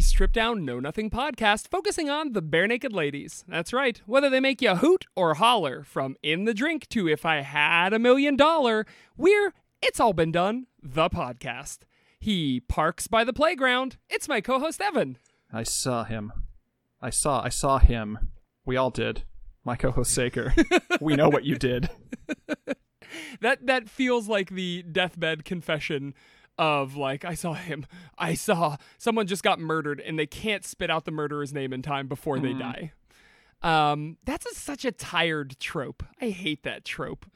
the Strip Down Know Nothing podcast, focusing on the Barenaked Ladies. That's right, whether they make you hoot or holler, from In the Drink to If I Had a Million Dollar, we're It's All Been Done, the podcast. He parks by the playground. It's my co host, Evan. I saw him. I saw I saw him. We all did. My co-host Saker. we know what you did. That, that feels like the deathbed confession of like I saw him. I saw someone just got murdered and they can't spit out the murderer's name in time before they die. Um, that's a, such a tired trope. I hate that trope.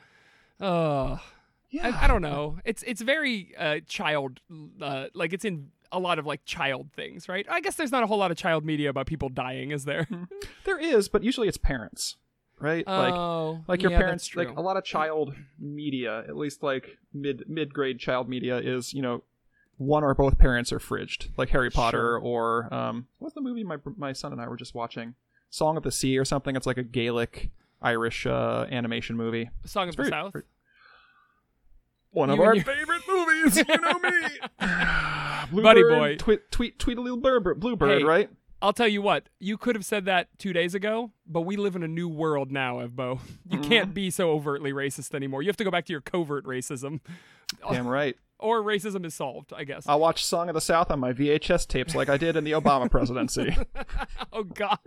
Uh, I, I don't know. It's it's very uh, child uh, like it's in a lot of like child things, right? I guess there's not a whole lot of child media about people dying, is there? There is, but usually it's parents, right? like oh, like your yeah, parents like a lot of child media, at least like mid mid grade child media is, you know, one or both parents are fridged, like Harry Potter or um what's the movie my my son and I were just watching? Song of the Sea or something. It's like a Gaelic Irish uh, animation movie. Song of the South. very- One of You and our your- favorite movies, you know me. Buddy Bluebird, boy. tweet tweet tweet a little bird, bluebird, Hey. right? I'll tell you what, you could have said that two days ago, but we live in a new world now, Evbo. You Mm-hmm. can't be so overtly racist anymore. You have to go back to your covert racism. Damn right. Or racism is solved, I guess. I'll watch Song of the South on my VHS tapes like I did in the Obama presidency. oh, God.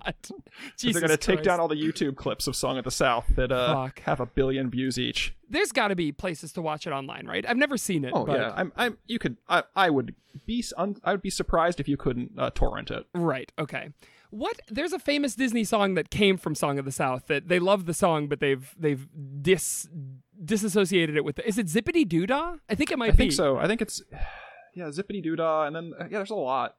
Jesus They're going to take down all the YouTube clips of Song of the South that uh, have a billion views each. There's got to be places to watch it online, right? I've never seen it. Oh but... yeah, I'm I'm you could I I would be un, I would be surprised if you couldn't uh, torrent it. Right. Okay. What? There's a famous Disney song that came from Song of the South that they love the song, but they've they've dis disassociated it with. Is it Zip-a-Dee-Doo-Dah? I think it might I be. I think so. I think it's yeah, Zip-a-Dee-Doo-Dah and then yeah, there's a lot.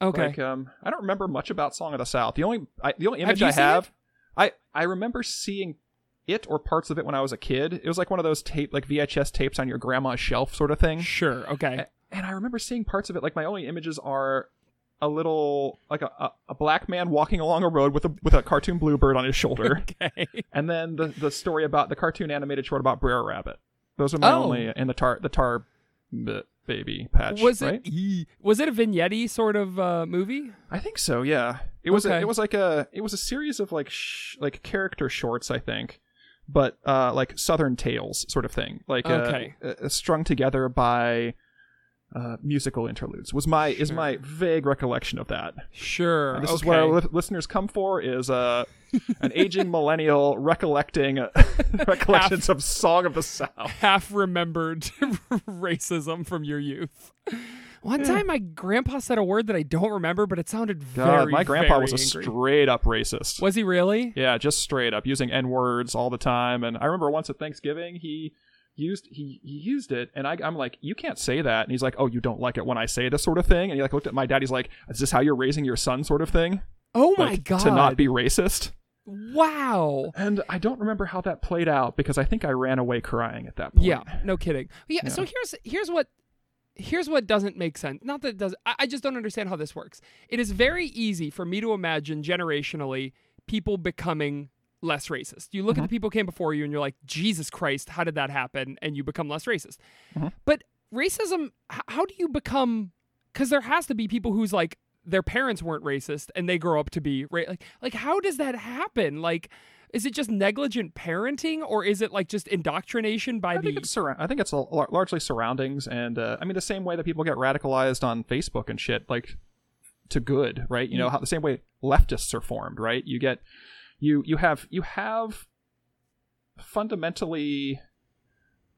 Okay. Like um I don't remember much about Song of the South. The only I, the only image you I have I I remember seeing it or parts of it when I was a kid. It was like one of those tape like VHS tapes on your grandma's shelf sort of thing. sure. Okay. and I remember seeing parts of it. Like my only images are a little like a, a, black man walking along a road with a with a cartoon bluebird on his shoulder, Okay. and then the the story about the cartoon animated short about Brer Rabbit. Those are my Oh. only and the tar the tar baby patch. was right? it e- was it a vignette sort of uh, movie? I think so. Yeah, it was. A, it was like a. It was a series of like sh- like character shorts, I think, but uh, like Southern tales sort of thing, like uh, Okay. uh, strung together by uh, musical interludes. Was my is my vague recollection of that. Sure. And this okay. is what our li- listeners come for: is uh, an aging millennial recollecting uh, recollections of Song of the South. half remembered racism from your youth. One time, my grandpa said a word that I don't remember, but it sounded very. My grandpa very was a angry. straight up racist. Was he really? Yeah, just straight up using n words all the time. And I remember once at Thanksgiving, he used he, he used it, and I, I'm like, you can't say that. And he's like, oh, you don't like it when I say this sort of thing. And he like looked at my dad. He's like, is this how you're raising your son, sort of thing? Oh my Like, god! to not be racist. Wow. And I don't remember how that played out because I think I ran away crying at that point. Yeah. No kidding. Yeah, So here's here's what here's what doesn't make sense. Not that it does. I, I just don't understand how this works. It is very easy for me to imagine generationally people becoming less racist. You look at mm-hmm. the people who came before you and you're like, Jesus Christ, how did that happen? And you become less racist. Mm-hmm. But racism, h- how do you become? Because there has to be people who's like their parents weren't racist and they grow up to be ra- like like how does that happen? Like. Is it just negligent parenting, or is it like just indoctrination by I the? think surra- I think it's a, largely surroundings, and uh, I mean the same way that people get radicalized on Facebook and shit, like to good, right? You know mm. how the same way leftists are formed, right? You get you you have you have fundamentally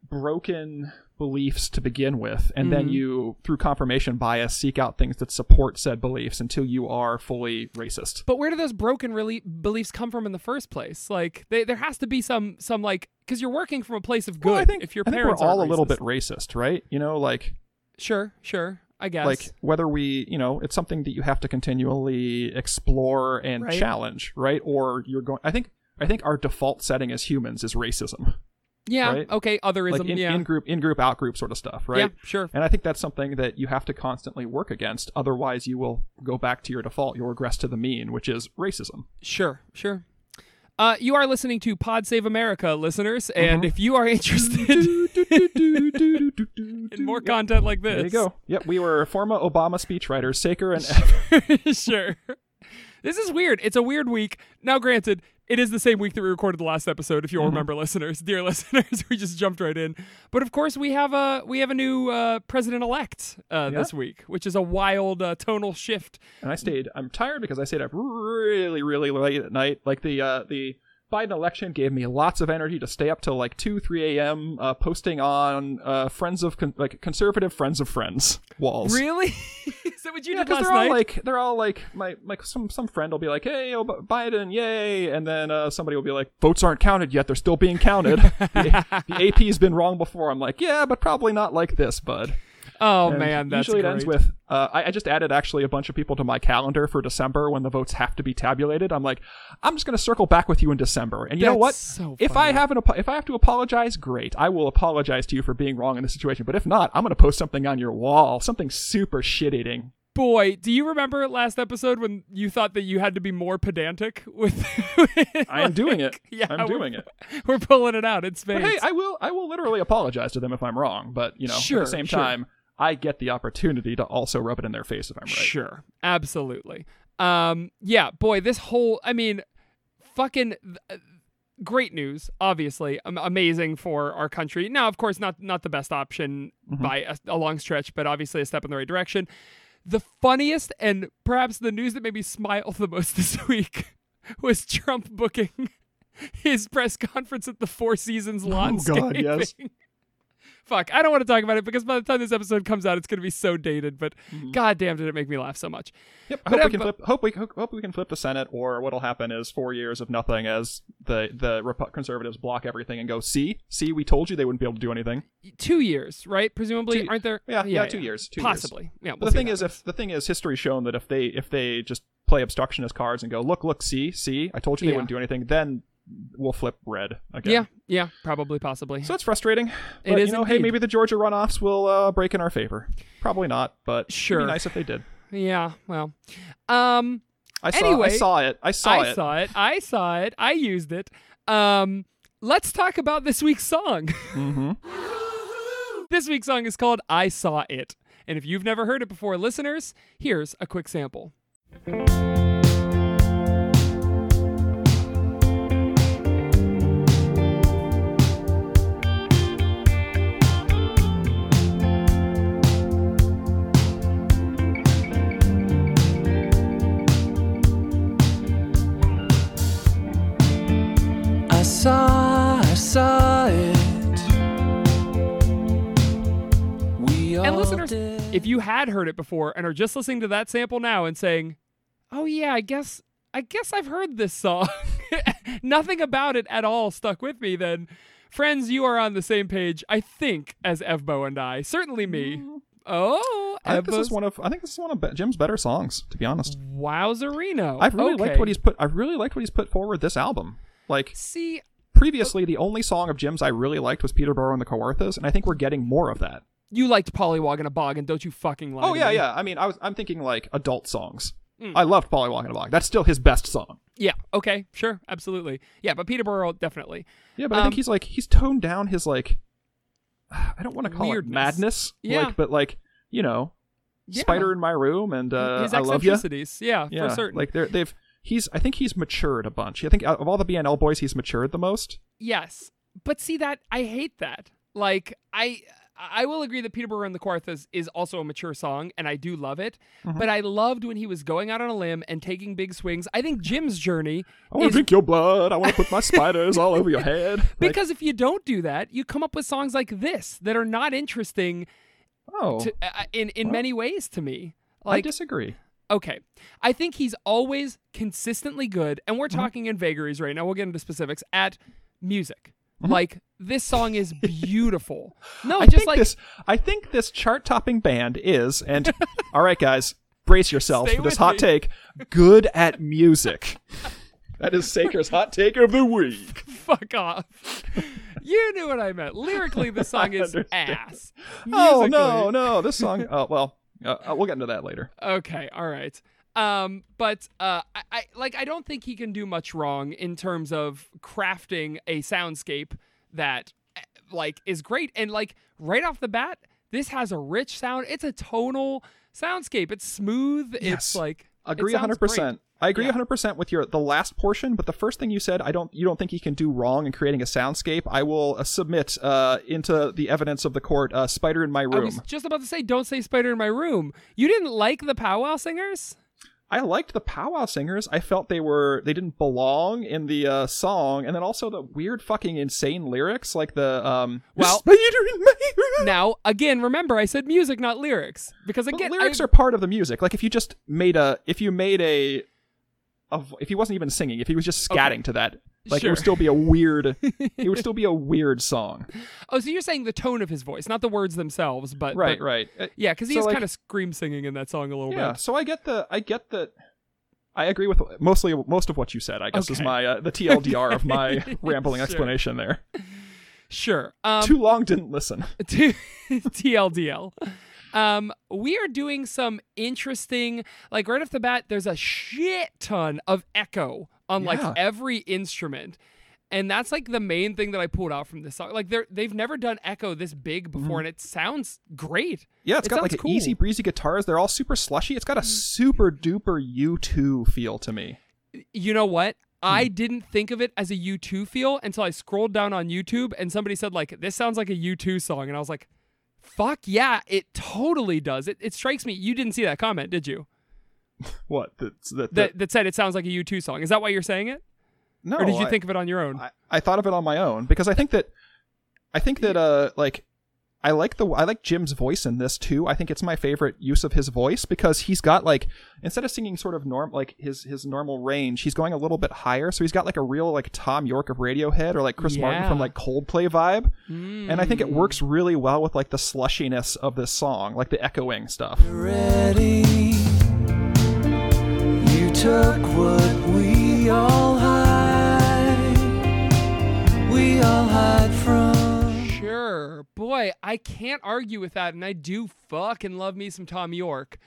broken beliefs to begin with, and then Mhm. you through confirmation bias seek out things that support said beliefs until you are fully racist. But where do those broken really beliefs come from in the first place? Like, they, there has to be some some like because you're working from a place of good. Well, I think if your I parents we're all a little bit racist, right? You know, like sure, sure, I guess. like whether we you know it's something that you have to continually explore and Right. challenge right? Or you're going i think i think our default setting as humans is racism. Yeah, right? okay, otherism, like in, yeah, in group in group out group sort of stuff right? Yeah, sure. and i think that's something that you have to constantly work against. Otherwise you will go back to your default. You'll regress to the mean which is racism. Sure, sure. Uh, you are listening to Pod Save America, listeners, and Mhm. if you are interested, And more Yep. content like this. There you go. Yep, we were former Obama speechwriters, Saker and sure. This is weird. It's a weird week. Now, granted, it is the same week that we recorded the last episode. If you'll Mm-hmm. remember, listeners, dear listeners, we just jumped right in. But of course, we have a we have a new uh, president elect uh, this week, which is a wild uh, tonal shift. and I stayed. I'm tired because I stayed up really, really late at night. Like the uh, the Biden election gave me lots of energy to stay up till like two, three a.m. Uh, posting on uh, friends of con- like conservative friends of friends walls. Really? is that what you Yeah, did because last they're all like they're all like my like some some friend will be like, "Hey, oh, Biden, yay!" and then uh, somebody will be like, "Votes aren't counted yet; they're still being counted." the, the AP's been wrong before. I'm like, "Yeah, but probably not like this, bud." Oh And man, that's usually great. it ends with uh, I, I just added actually a bunch of people to my calendar for December when the votes have to be tabulated. I'm like, I'm just gonna circle back with you in December, and you know what? so if I have an if I have to apologize, great. I will apologize to you for being wrong in this situation. But if not, I'm gonna post something on your wall, something super shit eating. Boy, do you remember last episode when you thought that you had to be more pedantic with? I am doing it. Yeah, I'm doing it. We're pulling it out. It's hey, I will I will literally apologize to them if I'm wrong. But you know, Sure, at the same sure. time, I get the opportunity to also rub it in their face if I'm right. Sure, absolutely. Um, yeah, boy, this whole, I mean, fucking uh, great news. Obviously, Am- amazing for our country. Now, of course, not not the best option Mm-hmm. by a, a long stretch, but obviously a step in the right direction. The funniest and perhaps the news that made me smile the most this week was Trump booking his press conference at the Four Seasons Oh, God, yes. Fuck, I don't want to talk about it because by the time this episode comes out, it's going to be so dated. But Mm-hmm. god damn, did it make me laugh so much. Yep. I hope we can flip. Hope we hope we can flip the Senate, or what'll happen is four years of nothing as the the Repu- conservatives block everything and go, see, see, we told you they wouldn't be able to do anything. Two years, right? Presumably, Two- aren't there? Yeah, yeah, two years, two years. possibly. Yeah. But we'll the thing is, happens. if the thing is, history's shown that if they if they just play obstructionist cards and go, look, look, see, see, I told you they Yeah. wouldn't do anything, then we'll flip red again. yeah, yeah, probably, possibly. So that's frustrating. It But, is you know, hey, maybe the Georgia runoffs will uh, break in our favor. Probably not, but it'd Sure. be nice if they did. yeah. Well, um, I saw, Anyway, I saw it. I saw I it. saw it. I saw it. I used it. Um, let's talk about this week's song. hmm this week's song is called "I Saw It," and if you've never heard it before, listeners, here's a quick sample. And listeners, did. if you had heard it before and are just listening to that sample now and saying, "Oh yeah, I guess I guess I've heard this song." Nothing about it at all stuck with me then. Friends, you are on the same page, I think, as Evbo and I. Certainly me. Mm. Oh, I think this is one of I think this is one of Jim's better songs, to be honest. Wowzerino. I've really okay. liked what he's put. I really liked what he's put forward this album. Like See, previously, the only song of Jim's I really liked was Peterborough and the Kawarthas, and I think we're getting more of that. You liked Pollywog in a Bog, and don't you fucking lie Oh yeah, me. yeah. I mean, I was I'm thinking like adult songs. Mm. I loved Pollywog and a Bog. That's still his best song. Yeah, okay, sure, absolutely. Yeah, but Peterborough, definitely. Yeah, but I Um, think he's like he's toned down his like I don't want to call Weirdness. it madness. Yeah. Like, but like you know, Yeah. spider in my room and uh, His I love you. yeah, Yeah, for certain. like they're, they've he's I think he's matured a bunch. I think of all the BNL boys, he's matured the most. Yes, but see that I hate that. Like I, I will agree that Peterborough and the Kawarthas is also a mature song, and I do love it. Mm-hmm. But I loved when he was going out on a limb and taking big swings. I think Jim's journey I want to is drink your blood. I want to put my spiders all over your head. Like, because if you don't do that, you come up with songs like this that are not interesting oh, to, uh, in in Well, many ways to me. I disagree. okay, I think he's always consistently good, and Mm-hmm. we're talking in vagaries right now. We'll get into specifics at music. Mm-hmm. Like this song is beautiful. No, I just like this. I think this chart-topping band is, and all right, guys, brace yourselves Stay for this hot me. take. Good at music. That is Saker's hot take of the week. fuck off. you knew what I meant. Lyrically, the song is ass. Oh no, no, this song. Oh well, uh, we'll get into that later. Okay, all right. Um, but uh, I, I like I don't think he can do much wrong in terms of crafting a soundscape that like is great. And like right off the bat this has a rich sound. It's a tonal soundscape. It's smooth. It's like agree sounds 100% great. i agree Yeah. 100% with your the last portion but the first thing you said i don't you don't think he can do wrong in creating a soundscape. I will uh, submit uh, into the evidence of the court uh, spider in my Room. I was just about to say don't say spider in my room. You didn't like the powwow singers I liked the powwow singers. I felt they were they didn't belong in the uh, song, and then also the weird fucking insane lyrics, like the um. Well- spider in my now again remember i said music not lyrics because But again lyrics I- are part of the music. Like if you just made a if you made a, v- if he wasn't even singing, if he was just scatting Okay. to that, like it would still be a weird. it would still be a weird song. oh so you're saying the tone of his voice not the words themselves but Right, but- right. Uh, yeah because So, he's like- kind of scream singing in that song a little Yeah. bit So I get the I get that. I agree with mostly most of what you said. I guess is my uh, the TLDR of my rambling Sure. explanation there. sure um Too long, didn't listen. to TLDL. Um, we are doing some interesting, like right off the bat, there's a shit ton of echo on like every instrument. And that's like the main thing that I pulled out from this song. Like they're they've never done echo this big before, and it sounds great. Yeah, it's It got like an easy. Mm. breezy guitars. They're all super slushy. It's got a super duper U2 feel to me. You know what? I Hmm. didn't think of it as a U2 feel until I scrolled down on YouTube and somebody said like this sounds like a U2 song, and I was like, "Fuck yeah, it totally does." It it strikes me. You didn't see that comment, did you? What? That's that, that, that said it sounds like a U2 song. Is that why you're saying it? no, or did you I- think of it on your own? I, I thought of it on my own because I think that I think that uh like I like the I like Jim's voice in this too. I think it's my favorite use of his voice because he's got like instead of singing sort of norm like his his normal range, he's going a little bit higher. So he's got like a real like Thom Yorke of Radiohead or like Chris Martin from like Coldplay vibe. And I think it hmm. works really well with like the slushiness of this song, like the echoing stuff. ready. You took what we all hide. We all hide from. Sure. Boy, I can't argue with that, and I do fucking love me some Thom Yorke.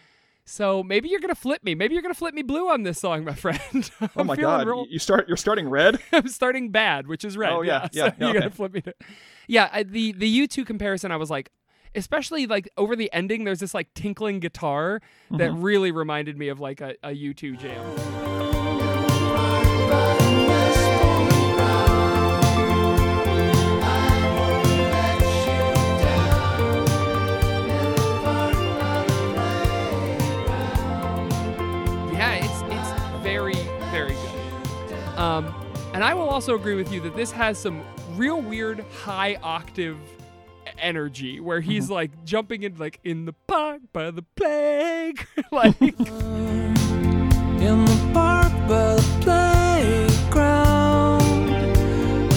So maybe you're gonna flip me. Maybe you're gonna flip me blue on this song, my friend. Oh my god, real- you start you're starting red. I'm starting bad, which is red. Oh, yeah, so yeah, yeah, you gotta flip me. To, yeah, I, the the U2 comparison, I was like, especially like over the ending, there's this like tinkling guitar that Mm-hmm. really reminded me of like a, a U2 jam. And I will also agree with you that this has some real weird high octave energy where he's Mm-hmm. like jumping in like in the park by the plague like In the park by the playground.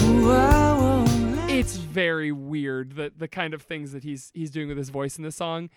Ooh, I won't let it's very weird the the kind of things that he's he's doing with his voice in this song.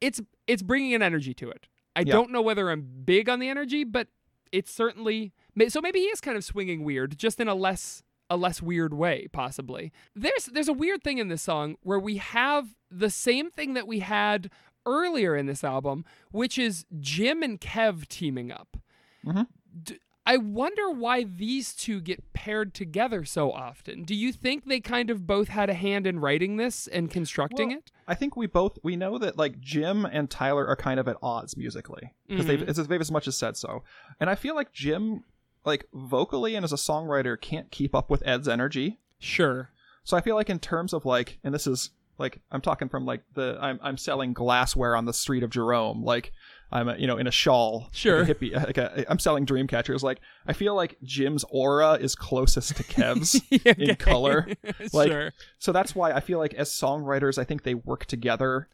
It's it's bringing an energy to it. I Yeah. don't know whether I'm big on the energy, but it's certainly so maybe he is kind of swinging weird, just in a less a less weird way, possibly. There's there's a weird thing in this song where we have the same thing that we had earlier in this album, which is Jim and Kev teaming up. Mhm. D- I wonder why these two get paired together so often. Do you think they kind of both had a hand in writing this and constructing Well, it? I think we both we know that like Jim and Tyler are kind of at odds musically because they've, mm-hmm. it's- they've as much as said so, and I feel like Jim, like vocally and as a songwriter, can't keep up with Ed's energy. Sure. So I feel like in terms of like, and this is like I'm talking from like the I'm I'm selling glassware on the street of Jerome, like I'm a, you know in a shawl, Sure. like a hippie. Uh, like a, uh, I'm selling dream catchers. Like I feel like Jim's aura is closest to Kev's in color. Like, sure. So that's why I feel like as songwriters, I think they work together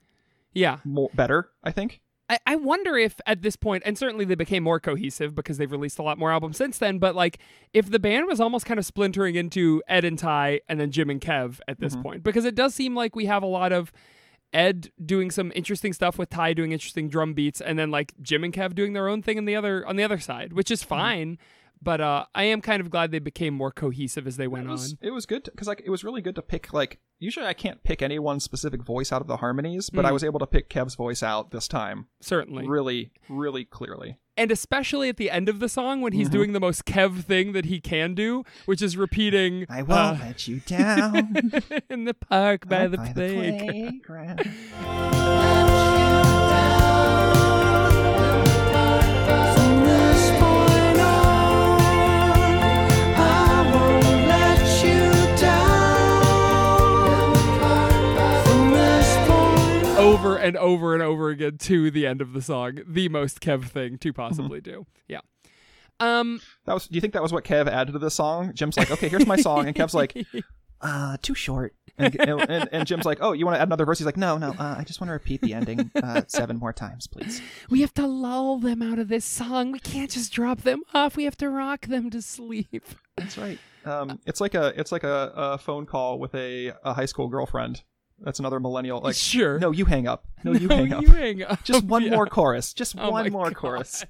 Yeah. more better. I think. I, I wonder if at this point, and certainly they became more cohesive because they've released a lot more albums since then, but like if the band was almost kind of splintering into Ed and Ty and then Jim and Kev at this mm-hmm. point, because it does seem like we have a lot of Ed doing some interesting stuff with Ty doing interesting drum beats, and then like Jim and Kev doing their own thing on the other on the other side, which is mm-hmm. fine. But uh, I am kind of glad they became more cohesive as they went it was on. it was good because like it was really good to pick like usually I can't pick any one specific voice out of the harmonies, but I Mhm. was able to pick Kev's voice out this time Certainly, really really clearly. and especially at the end of the song when he's Mhm. doing the most Kev thing that he can do, which is repeating I uh, let you down in the park by, Out the, playground. and over and over again to the end of the song. The most Kev thing to possibly Mm-hmm. do. Yeah. Um. That was. Do you think that was what Kev added to the song? Jim's like, okay, here's my song, and Kev's like, uh, too short. And, and, and Jim's like, oh, you want to add another verse? He's like, no, no, uh, I just want to repeat the ending uh, seven more times, please. we have to lull them out of this song. We can't just drop them off. We have to rock them to sleep. That's right. Um, it's like a it's like a, a phone call with a, a high school girlfriend. That's another millennial. Like, sure. no, you hang up. No, you No, hang up. you hang up. Just one Yeah. more chorus. Just Oh one more God. chorus.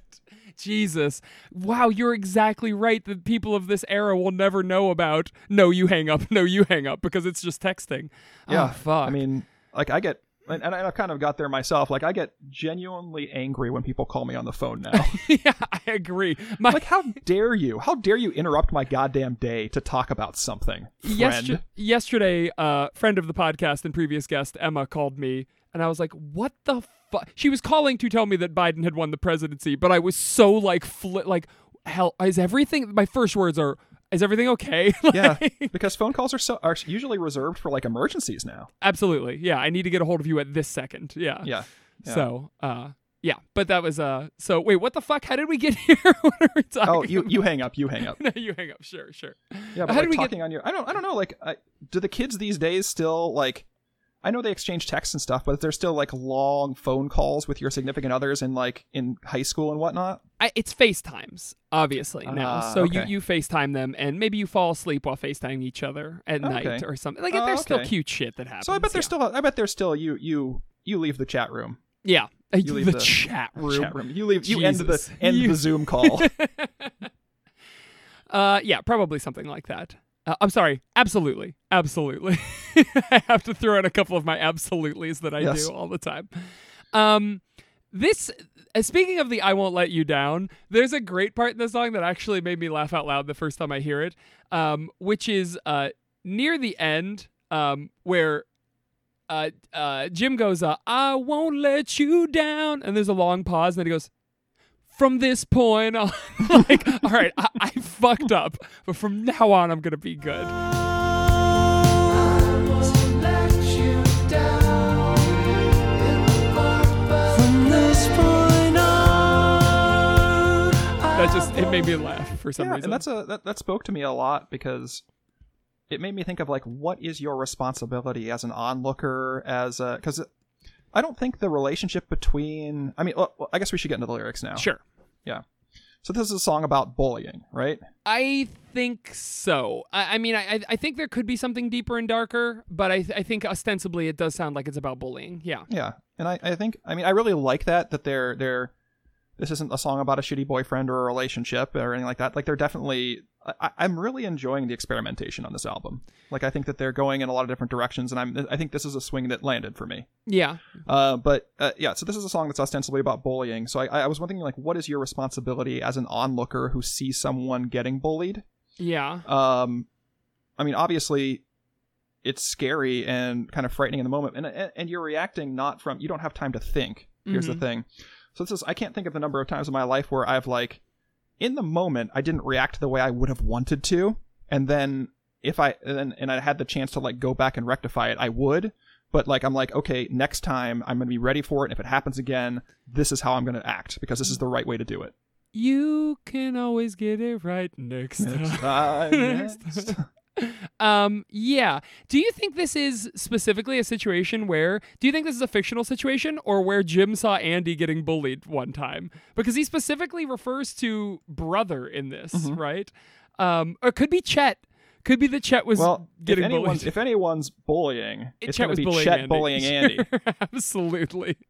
Jesus. Wow, you're exactly right. The people of this era will never know about no, you hang up, no, you hang up, because it's just texting. Oh, yeah, Oh, fuck. I mean, like I get, and, and I kind of got there myself. Like I get genuinely angry when people call me on the phone now. yeah, I agree. My like, how dare you? How dare you interrupt my goddamn day to talk about something, friend? Yesterday, uh, friend of the podcast and previous guest Emma called me, and I was like, "What the fuck?" She was calling to tell me that Biden had won the presidency, but I was so like, fli like, hell, is everything? My first words are, "Is everything okay?" yeah, because phone calls are so are usually reserved for like emergencies now. absolutely. Yeah, I need to get a hold of you at this second. Yeah. Yeah. yeah. So, uh, yeah, but that was uh. So wait, what the fuck? How did we get here? what are we talking? Oh, you you hang up. You hang up. no, you hang up. Sure, sure. Yeah, but How like did we get- talking on your, I don't, I don't know. Like, I, do the kids these days still like? I know they exchange texts and stuff, but there's still like long phone calls with your significant others in like in high school and whatnot. I, it's FaceTimes, obviously now. Ah, so you, okay. you FaceTime them, and maybe you fall asleep while FaceTiming each other at night or something. Like Oh, there's still cute shit that happens. So I bet there's yeah. still, I bet there's still you you you leave the chat room. yeah. You leave the, the- chat room. Chat room. You leave. You end the end You- the Zoom call. Uh, yeah, probably something like that. Uh, I'm sorry. Absolutely, absolutely. I have to throw in a couple of my absolutelys that I Yes. do all the time. Um, this. Uh, speaking of the "I won't let you down," there's a great part in the song that actually made me laugh out loud the first time I hear it, um, which is uh, near the end, um, where uh, uh, Jim goes, uh, "I won't let you down," and there's a long pause, and then he goes, "From this point on, like, all right, I, I fucked up, but from now on, I'm gonna be good." From this point on, That just it made me laugh for some yeah, reason. and that's a that, that spoke to me a lot because it made me think of like what is your responsibility as an onlooker as a because I don't think the relationship between I mean well, I guess we should get into the lyrics now. sure. Yeah. So this is a song about bullying, right? I think so. I, I mean, I, I think there could be something deeper and darker, but I, I think ostensibly it does sound like it's about bullying. Yeah. Yeah, and I, I think I mean I really like that that they're they're this isn't a song about a shitty boyfriend or a relationship or anything like that. Like they're definitely I, I'm really enjoying the experimentation on this album. Like I think that they're going in a lot of different directions, and I'm I think this is a swing that landed for me. Yeah. Uh, but uh, yeah, so this is a song that's ostensibly about bullying. So I, I was wondering like, what is your responsibility as an onlooker who sees someone getting bullied? Yeah. um i mean obviously it's scary and kind of frightening in the moment and and, and you're reacting not from you don't have time to think here's Mhm. the thing so this is i can't think of the number of times in my life where i've like in the moment i didn't react the way i would have wanted to and then if i and, and i had the chance to like go back and rectify it i would but like i'm like okay next time i'm gonna be ready for it and if it happens again this is how i'm gonna act because this is the right way to do it You can always get it right next Next time. time, Next next time. um yeah do you think this is specifically a situation where do you think this is a fictional situation or where jim saw andy getting bullied one time because he specifically refers to brother in this Mhm. right um or it could be chet could be that chet was well getting if anyone's bullied if anyone's bullying it's Chet going was to be bullying Chet Andy. bullying Andy. Absolutely.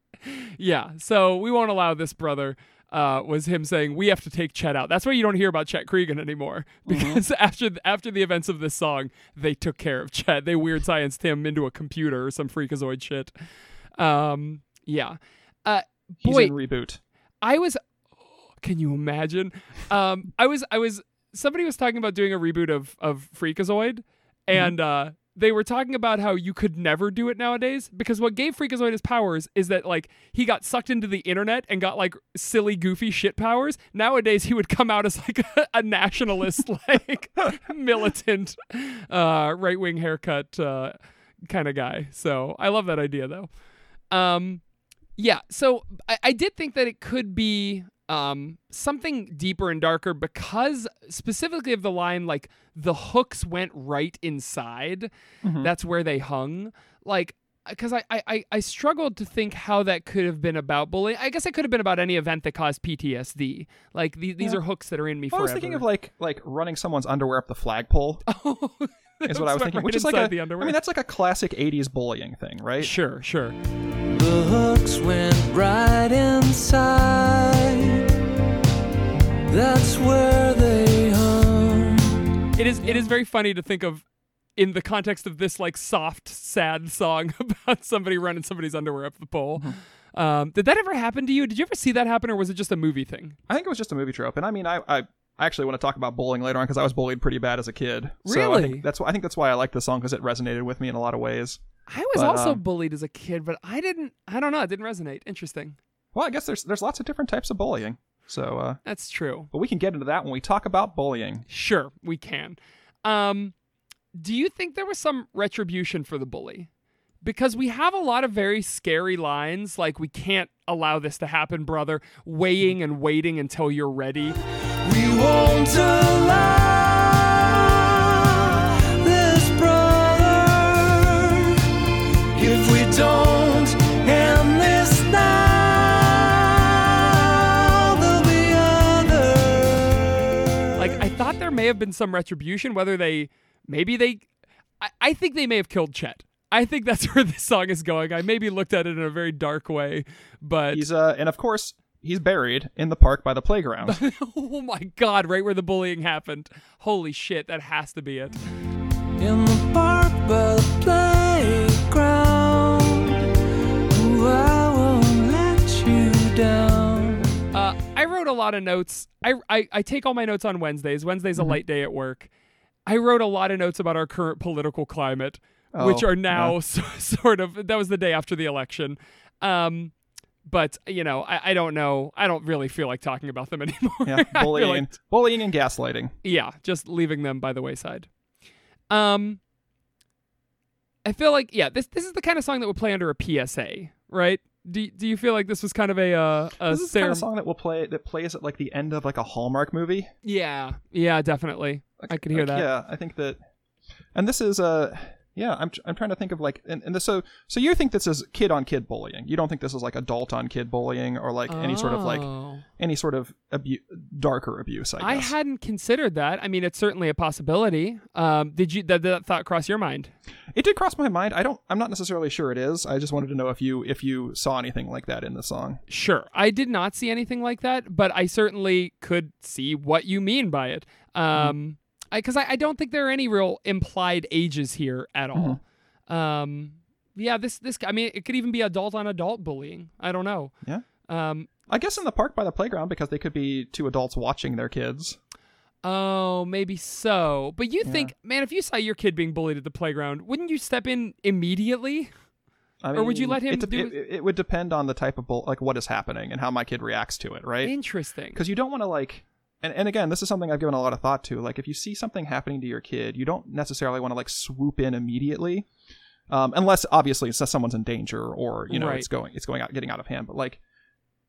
Yeah. So we won't allow this brother. Uh, was him saying we have to take Chet out. That's why you don't hear about Chet Cregan anymore because after after the events of this song, they took care of Chet. They weird scienced him into a computer or some freakazoid shit. Um, yeah. Uh, boy, reboot. I was can you imagine? Um I was I was somebody was talking about doing a reboot of of Freakazoid and uh they were talking about how you could never do it nowadays because what gave Freakazoid his powers is that like he got sucked into the internet and got like silly goofy shit powers. Nowadays he would come out as like a, a nationalist like militant uh right-wing haircut uh kind of guy. So, I love that idea though. Um yeah, so I, I did think that it could be um, something deeper and darker because specifically of the line, like the hooks went right inside. That's where they hung. Like, because I, I, I- I struggled to think how that could have been about bullying. I guess it could have been about any event that caused PTSD. Like the, these Yeah. are hooks that are in me Well, I was thinking of like like running someone's underwear up the flagpole. Oh, is what I was thinking, right which is like inside a. the I mean, that's like a classic '80s bullying thing, right? sure, sure. The hooks went right inside. That's where they hung. It is it is very funny to think of in the context of this like soft, sad song about somebody running somebody's underwear up the pole. Mm-hmm. Um, did that ever happen to you? Did you ever see that happen, or was it just a movie thing? I think it was just a movie trope, and I mean, I I, I actually want to talk about bullying later on because I was bullied pretty bad as a kid. So I Really? think that's why I think that's why I like the song because it resonated with me in a lot of ways. I was But, also um, bullied as a kid, but I didn't. I don't know. It didn't resonate. Interesting. Well, I guess there's there's lots of different types of bullying. So, uh, That's true. but we can get into that when we talk about bullying. Sure, we can. Um, do you think there was some retribution for the bully? Because we have a lot of very scary lines, like "We can't allow this to happen, brother." Weighing and waiting until you're ready. We won't allow there may have been some retribution, whether they maybe they I, I think they may have killed Chet. I think that's where this song is going. I maybe looked at it in a very dark way, but He's uh, and of course he's buried in the park by the playground. oh my god, right where the bullying happened. Holy shit, that has to be it. in the park by the playground. Ooh, I won't let you down. I wrote a lot of notes. I, I, I take all my notes on Wednesdays. Wednesday's a light day at work. I wrote a lot of notes about our current political climate, which Oh, are now so, sort of. That was the day after the election. Um, but you know, I, I don't know. I don't really feel like talking about them anymore. Yeah, bullying, like- and, bullying and gaslighting. yeah, just leaving them by the wayside. Um, I feel like yeah, this this is the kind of song that would play under a PSA, right? Do do you feel like this was kind of a uh, a This is kind of song that will play that plays at like the end of like a Hallmark movie. Yeah, yeah, definitely. I could hear Like, that. Yeah, I think that, and this is uh, yeah, I'm I'm trying to think of like, and, and this, so so you think this is kid on kid bullying? You don't think this is like adult on kid bullying or like any sort of like Oh. any sort of abu- darker abuse? I guess. I hadn't considered that. I mean, it's certainly a possibility. Um, did you? Did that thought cross your mind? It did cross my mind. I don't. I'm not necessarily sure it is. I just wanted to know if you if you saw anything like that in the song. Sure, I did not see anything like that, but I certainly could see what you mean by it. Um, because I, I, don't think there are any real implied ages here at all. Um, yeah, this this I mean, it could even be adult on adult bullying. I don't know. Yeah. Um, I guess in the park by the playground because they could be two adults watching their kids. Oh, maybe so. But you think, man, if you saw your kid being bullied at the playground, wouldn't you step in immediately? I Or would you let him It, do it, it would depend on the type of bull, like what is happening and how my kid reacts to it, right? Interesting. Because you don't want to like, and and again, this is something I've given a lot of thought to. Like, if you see something happening to your kid, you don't necessarily want to like swoop in immediately, um, unless obviously it's someone's in danger or you know Right. it's going it's going out getting out of hand. But like.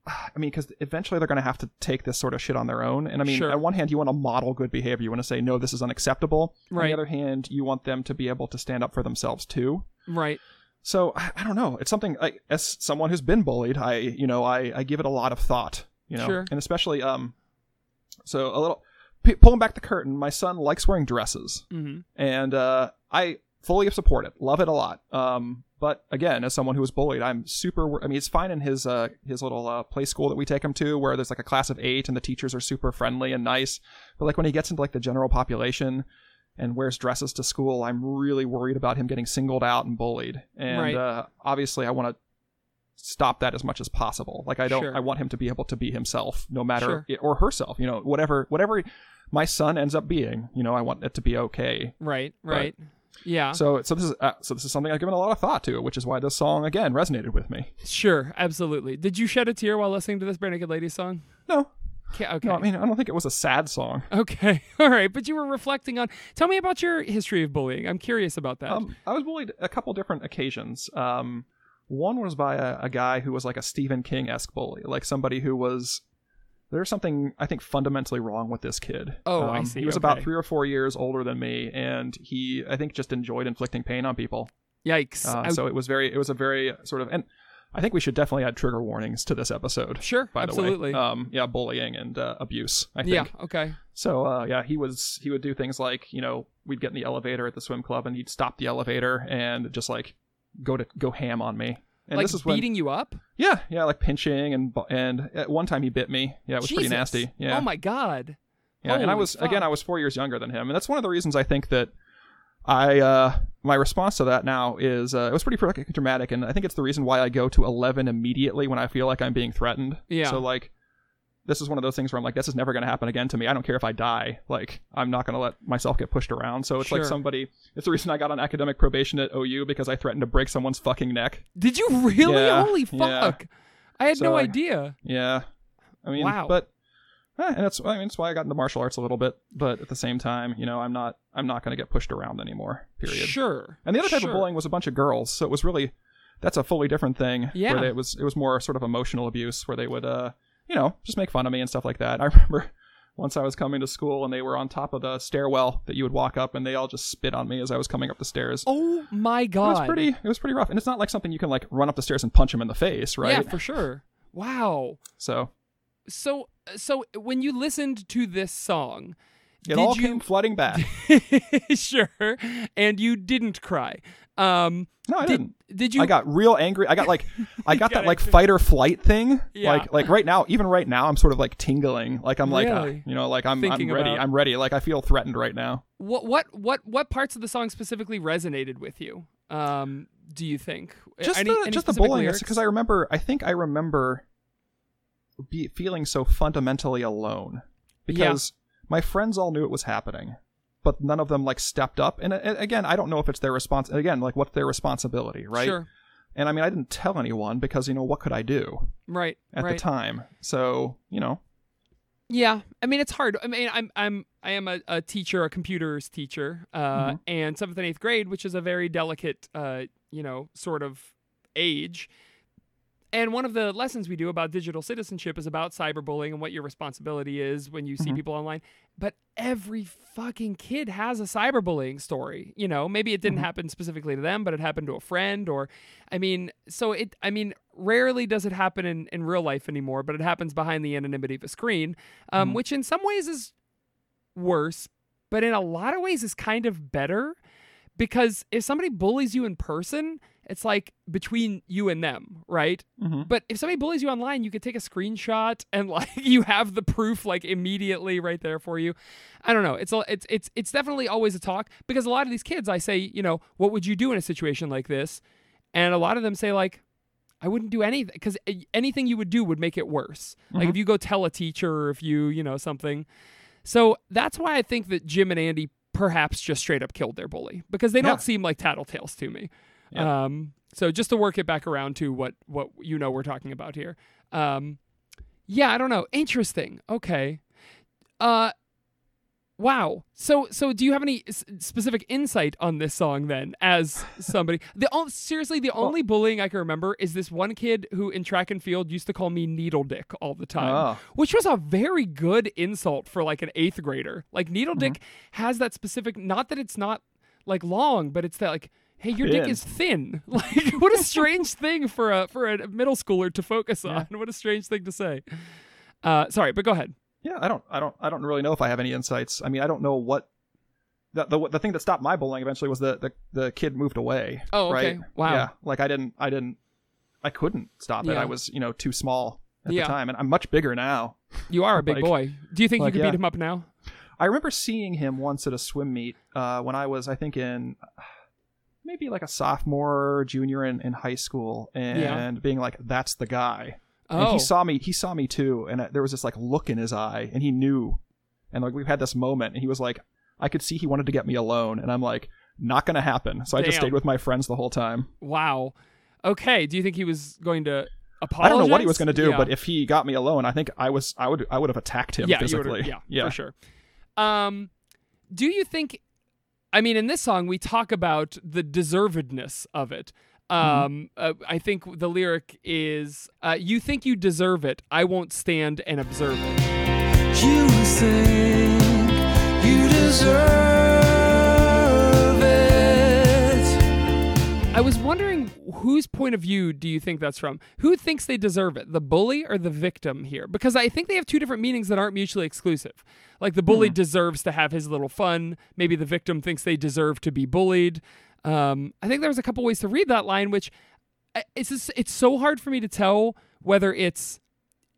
I mean, because eventually they're going to have to take this sort of shit on their own. And I mean, Sure. on one hand, you want to model good behavior. You want to say, no, this is unacceptable. On the other hand, you want them to be able to stand up for themselves too. Right. So I, I don't know. It's something like as someone who's been bullied, I you know I I give it a lot of thought. You know, Sure. and especially um, so a little p- pulling back the curtain. My son likes wearing dresses, hmm and uh, I fully support it, love it a lot. Um, but again, as someone who was bullied, I'm super. I mean, it's fine in his uh, his little uh, play school that we take him to, where there's like a class of eight and the teachers are super friendly and nice. But like when he gets into like the general population and wears dresses to school, I'm really worried about him getting singled out and bullied. And Right. uh, obviously, I want to stop that as much as possible. Like I don't. Sure. I want him to be able to be himself, no matter Sure. or herself. You know, whatever whatever my son ends up being. You know, I want it to be okay. Right, right. Yeah. So so this is uh, so this is something I've given a lot of thought to, which is why this song again resonated with me. Sure, absolutely. Did you shed a tear while listening to this Barenaked Ladies song? No, Okay, okay. no, I mean I don't think it was a sad song. okay. All right, but you were reflecting on Tell me about your history of bullying. I'm curious about that. Um, I was bullied a couple different occasions. Um, one was by a, a guy who was like a Stephen King esque bully, like somebody who was. There's something I think fundamentally wrong with this kid. Oh, um, I see, He was about three or four years older than me, and he I think just enjoyed inflicting pain on people. Yikes. Uh, so it was very it was a very sort of and I think we should definitely add trigger warnings to this episode. Sure, by absolutely. the way. Um, yeah, bullying and uh, abuse. I think. yeah, okay. So uh, yeah, he was he would do things like you know we'd get in the elevator at the swim club and he'd stop the elevator and just like go to go ham on me. And like this is when beating you up? yeah yeah like pinching and and at one time he bit me. Yeah, it was pretty nasty. Yeah. Oh my god. Yeah, and I Holy was again. I was four years younger than him, and that's one of the reasons I think that I uh, my response to that now is uh, it was pretty dramatic, and I think it's the reason why I go to eleven immediately when I feel like I'm being threatened. Yeah. So like, this is one of those things where I'm like, this is never going to happen again to me. I don't care if I die. Like, I'm not going to let myself get pushed around. So it's like somebody. It's the reason I got on academic probation at OU because I threatened to break someone's fucking neck. Did you really? Yeah, Holy yeah. fuck. I had So, no idea. Yeah. I mean, Wow. but eh, and that's I mean, that's why I got into martial arts a little bit. But at the same time, you know, I'm not I'm not going to get pushed around anymore. Period. Sure. And the other type Sure. of bullying was a bunch of girls, so it was really that's a fully different thing. Yeah. Where they, it was it was more sort of emotional abuse, where they would uh you know just make fun of me and stuff like that. I remember. Once I was coming to school and they were on top of the stairwell that you would walk up and they all just spit on me as I was coming up the stairs. Oh my god. it was pretty it was pretty rough. And it's not like something you can like run up the stairs and punch him in the face, right? Yeah, for sure. Wow. so So so when you listened to this song, it Did all you- came flooding back. sure, and you didn't cry. Um, No, I did, didn't. did you? I got real angry. I got like, I got got that like angry. fight or flight thing. Yeah. Like, like right now, even right now, I'm sort of like tingling. Like I'm like, uh, you know, like I'm, Thinking I'm ready. about- I'm ready. Like I feel threatened right now. what what what what parts of the song specifically resonated with you? Um, do you think Just Any- the, any just the bullying. Because I remember. I think I remember be, feeling so fundamentally alone because my friends all knew it was happening, but none of them like stepped up. And, uh, again, I don't know if it's their response. Again, like what's their responsibility, right? Sure. And I mean, I didn't tell anyone because you know what could I do Right. at right. the time? So you know. Yeah, I mean it's hard. I mean I'm I'm I am a, a teacher, a computers teacher, uh, Mm-hmm. and seventh and eighth grade, which is a very delicate, uh, you know, sort of age. And one of the lessons we do about digital citizenship is about cyberbullying and what your responsibility is when you see Mm-hmm. people online. But every fucking kid has a cyberbullying story. You know, maybe it didn't Mm-hmm. happen specifically to them, but it happened to a friend or I mean, so it I mean, rarely does it happen in, in real life anymore, but it happens behind the anonymity of a screen, um, Mm-hmm. which in some ways is worse, but in a lot of ways is kind of better because if somebody bullies you in person, it's like between you and them, right? Mhm. But if somebody bullies you online, you could take a screenshot and like you have the proof like immediately right there for you. I don't know. It's a, it's it's it's definitely always a talk because a lot of these kids, I say, you know, what would you do in a situation like this? And a lot of them say like, I wouldn't do anything because anything you would do would make it worse. Like if you go tell a teacher or if you, you know, something. So that's why I think that Jim and Andy perhaps just straight up killed their bully because they Yeah. don't seem like tattletales to me. Yeah. Um, so just to work it back around to what what you know we're talking about here. Um, yeah, I don't know. Interesting. Okay. Uh, wow. So so do you have any s- specific insight on this song then? As somebody, the seriously the only bullying I can remember is this one kid who in track and field used to call me needle dick all the time, Oh. which was a very good insult for like an eighth grader. Like needle dick has that specific. Not that it's not like long, but it's that like. Hey, your dick is thin. Like, what a strange thing for a for a middle schooler to focus on. What a strange thing to say. Uh, sorry, but go ahead. Yeah, I don't, I don't, I don't really know if I have any insights. I mean, I don't know what. the, the the thing that stopped my bullying eventually was the the, the kid moved away. Oh, okay. right? Wow. Yeah, like I didn't I didn't I couldn't stop it. Yeah. I was you know too small at Yeah. the time, and I'm much bigger now. You are a big Like- boy. Do you think like, you could yeah. beat him up now? I remember seeing him once at a swim meet uh, when I was, I think, in maybe like a sophomore, junior in, in high school, and being like, "That's the guy." Oh, And he saw me. He saw me too, and there was this like look in his eye, and he knew. And like we've had this moment, and he was like, I could see he wanted to get me alone, and I'm like, not gonna happen. So I just stayed with my friends the whole time. wow. Okay. Do you think he was going to apologize? I don't know what he was gonna do, Yeah. but if he got me alone, I think I was, I would, I would have attacked him yeah, physically. yeah, yeah. for sure. Um, do you think? I mean, in this song, we talk about the deservedness of it. Mm-hmm. Um, uh, I think the lyric is, uh, "You think you deserve it? I won't stand and observe it." You think you deserve it. I was wondering whose point of view do you think that's from? Who thinks they deserve it? The bully or the victim here? Because I think they have two different meanings that aren't mutually exclusive. Like the bully deserves to have his little fun. Maybe the victim thinks they deserve to be bullied. Um, I think there was a couple ways to read that line, which it's just, it's so hard for me to tell whether it's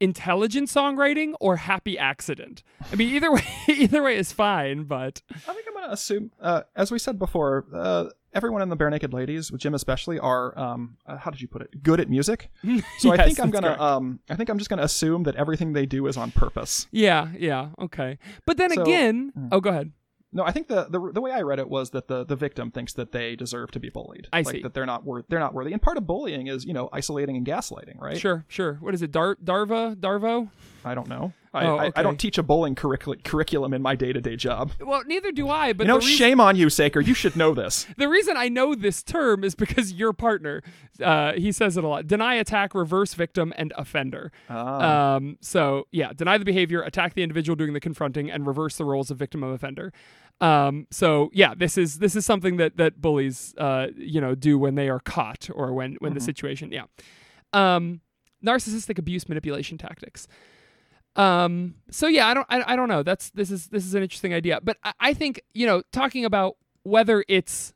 intelligent songwriting or happy accident. I mean, either way, either way is fine. But I think I'm gonna assume, uh, as we said before, uh, everyone in the Barenaked Ladies, with Jim especially, are um, uh, how did you put it? Good at music. So I think I'm gonna, um, I think I'm just gonna assume that everything they do is on purpose. yeah, yeah, okay. But then So- again, mm. oh, go ahead. No, I think the, the the way I read it was that the, the victim thinks that they deserve to be bullied. I like, see. that they're not worth they're not worthy. And part of bullying is you know isolating and gaslighting, right? Sure, sure. What is it? Dar- Darva? Darvo? I don't know. I, Oh, I, I don't teach a bowling curricul- curriculum in my day to day job. Well, neither do I. But you know, shame on you, Saker. You should know this. the reason I know this term is because your partner, uh, he says it a lot: deny, attack, reverse victim, and offender. Ah. Um, so yeah, deny the behavior, attack the individual doing the confronting, and reverse the roles of victim and offender. Um, so yeah, this is this is something that that bullies, uh, you know, do when they are caught or when when the situation, yeah. Um, narcissistic abuse manipulation tactics. Um, so yeah, I don't, I, I don't know. That's this is this is an interesting idea, but I, I think you know, talking about whether it's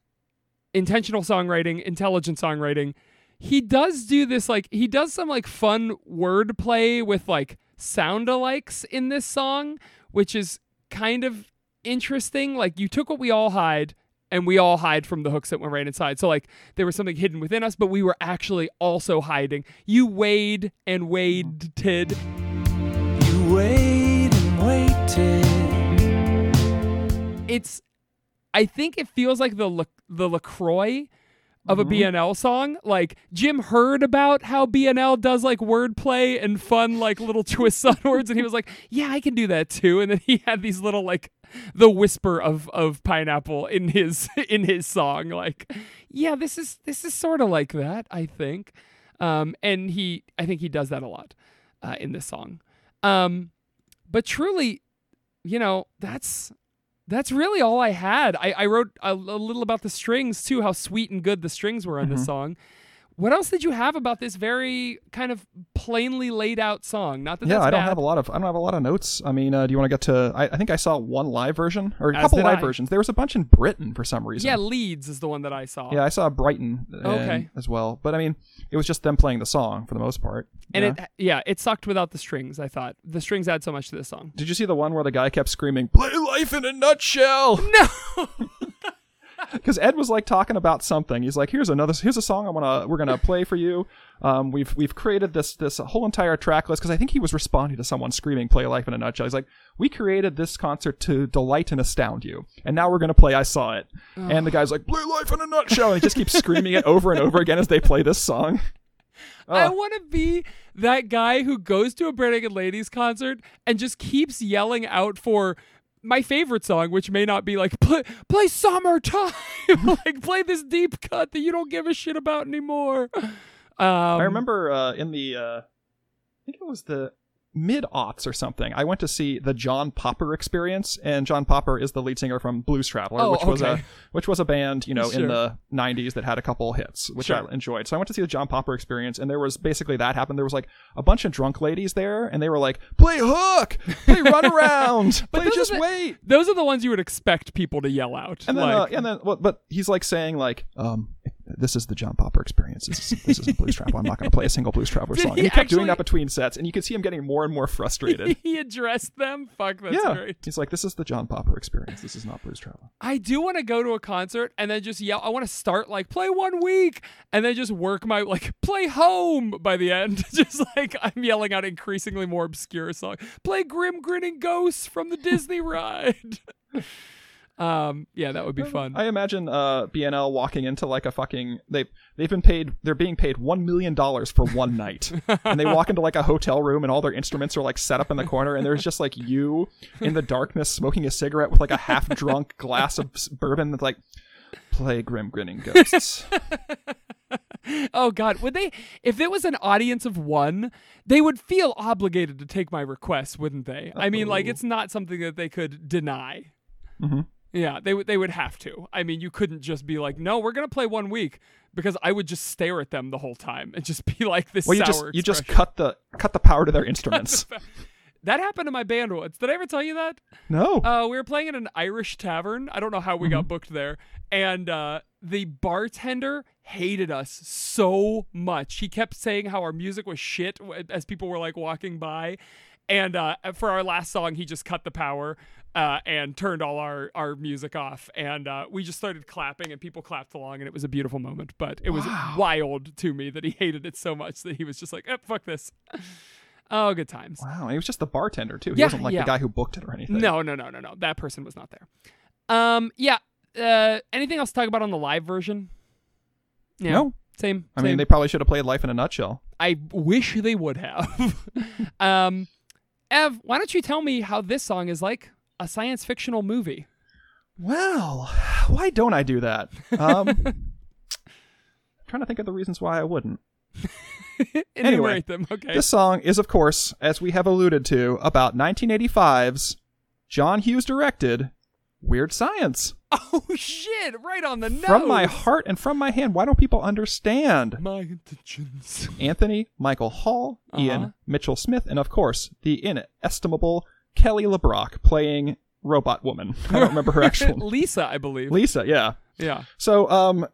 intentional songwriting, intelligent songwriting, he does do this like he does some like fun wordplay with like sound alikes in this song, which is kind of interesting. Like you took what we all hide and we all hide from the hooks that went right inside. So like there was something hidden within us, but we were actually also hiding. You weighed and waited. You wait and waited. It's I think it feels like the La- the LaCroix of a BNL song. Like Jim heard about how BNL does like wordplay and fun like little twists on words, and he was like, "Yeah, I can do that too." And then he had these little like the whisper of of pineapple in his in his song. Like, yeah, this is this is sort of like that. I think, um, and he I think he does that a lot uh, in this song. Um, but truly, you know, that's that's really all I had. I, I wrote a, a little about the strings too, how sweet and good the strings were on Mm-hmm. this song. What else did you have about this very kind of plainly laid out song? Not that yeah, I don't bad. have a lot of I don't have a lot of notes. I mean, uh, do you want to get to? I, I think I saw one live version or a As couple live I. versions. There was a bunch in Britain for some reason. yeah, Leeds is the one that I saw. Yeah, I saw Brighton uh, Okay. as well. But I mean, it was just them playing the song for the most part. and Yeah. it yeah, it sucked without the strings. I thought the strings add so much to this song. Did you see the one where the guy kept screaming, "Play life in a nutshell"? No, Because Ed was like talking about something. He's like, "Here's another. Here's a song I wanna we're gonna play for you. Um, we've we've created this this whole entire track list because I think he was responding to someone screaming, "Play life in a nutshell." He's like, "We created this concert to delight and astound you, and now we're gonna play I Saw It." And the guy's like, "Play life in a nutshell," and he just keeps screaming it over and over again as they play this song. I Oh. want to be that guy who goes to a Barenaked Ladies concert and just keeps yelling out for my favorite song, which may not be like play play summertime, like play this deep cut that you don't give a shit about anymore. Um, I remember uh, in the uh, I think it was the mid aughts or something. I went to see the John Popper Experience, and John Popper is the lead singer from Blues Traveler, Oh, which was a which was a band you know Sure. in the '90s that had a couple hits, which I enjoyed. So I went to see the John Popper Experience, and there was basically that happened. There was like a bunch of drunk ladies there, and they were like, "Play hook, play run around, But play just the- wait." Those are the ones you would expect people to yell out. And then, like, uh, and then, well, but he's like saying like, um, this is the John Popper experience. This is, this isn't Blues Traveler. I'm not going to play a single Blues Traveler song. he And he kept doing that between sets, and you could see him getting more and more frustrated. he addressed them. Fuck, that's yeah, great. he's like, this is the John Popper experience. This is not Blues Traveler. I do want to go to a concert and then just yell. I want to start like play one week and then just work my like play home by the end. just like I'm yelling out increasingly more obscure songs. Play Grim Grinning Ghosts from the Disney ride. Um, yeah, that would be fun. I imagine uh, BNL walking into like a fucking they they've been paid they're being paid one million dollars for one night, and they walk into like a hotel room and all their instruments are like set up in the corner, and there's just like you in the darkness smoking a cigarette with like a half drunk glass of bourbon that's like play grim grinning ghosts. oh God, would they? If it was an audience of one, they would feel obligated to take my request, wouldn't they? I mean, like it's not something that they could deny. Mhm. Yeah, they would. They would have to. I mean, you couldn't just be like, "No, we're gonna play one week," because I would just stare at them the whole time and just be like this Well, you just you just cut the cut the power to their instruments. That happened to my band once. Did I ever tell you that? no, Uh, we were playing at an Irish tavern. I don't know how we Mm-hmm. got booked there. And uh, the bartender hated us so much. He kept saying how our music was shit as people were like walking by. And uh, for our last song, he just cut the power uh, and turned all our, our music off. And uh, we just started clapping, and people clapped along, and it was a beautiful moment. But it was wild to me that he hated it so much that he was just like, eh, fuck this. oh, good times. wow, he was just the bartender too. He Yeah, wasn't like yeah. the guy who booked it or anything. No, no, no, no, no. That person was not there. Um, yeah. Uh, anything else to talk about on the live version? Yeah. No. Same. I mean same. they probably should have played Life in a Nutshell. I wish they would have. um, Ev, why don't you tell me how this song is like a science fictional movie? Well, why don't I do that? Um, trying to think of the reasons why I wouldn't. Enumerate them. Okay. This song is, of course, as we have alluded to, about 1985's John Hughes directed Weird Science. oh shit! Right on the nose. From my heart and from my hand. Why don't people understand? my intentions. Anthony Michael Hall, Uh-huh. Ilan Mitchell Smith, and of course, the inestimable Kelly LeBrock playing Robot Woman. I don't remember her actual Lisa, I believe. Lisa, yeah. yeah. So, um,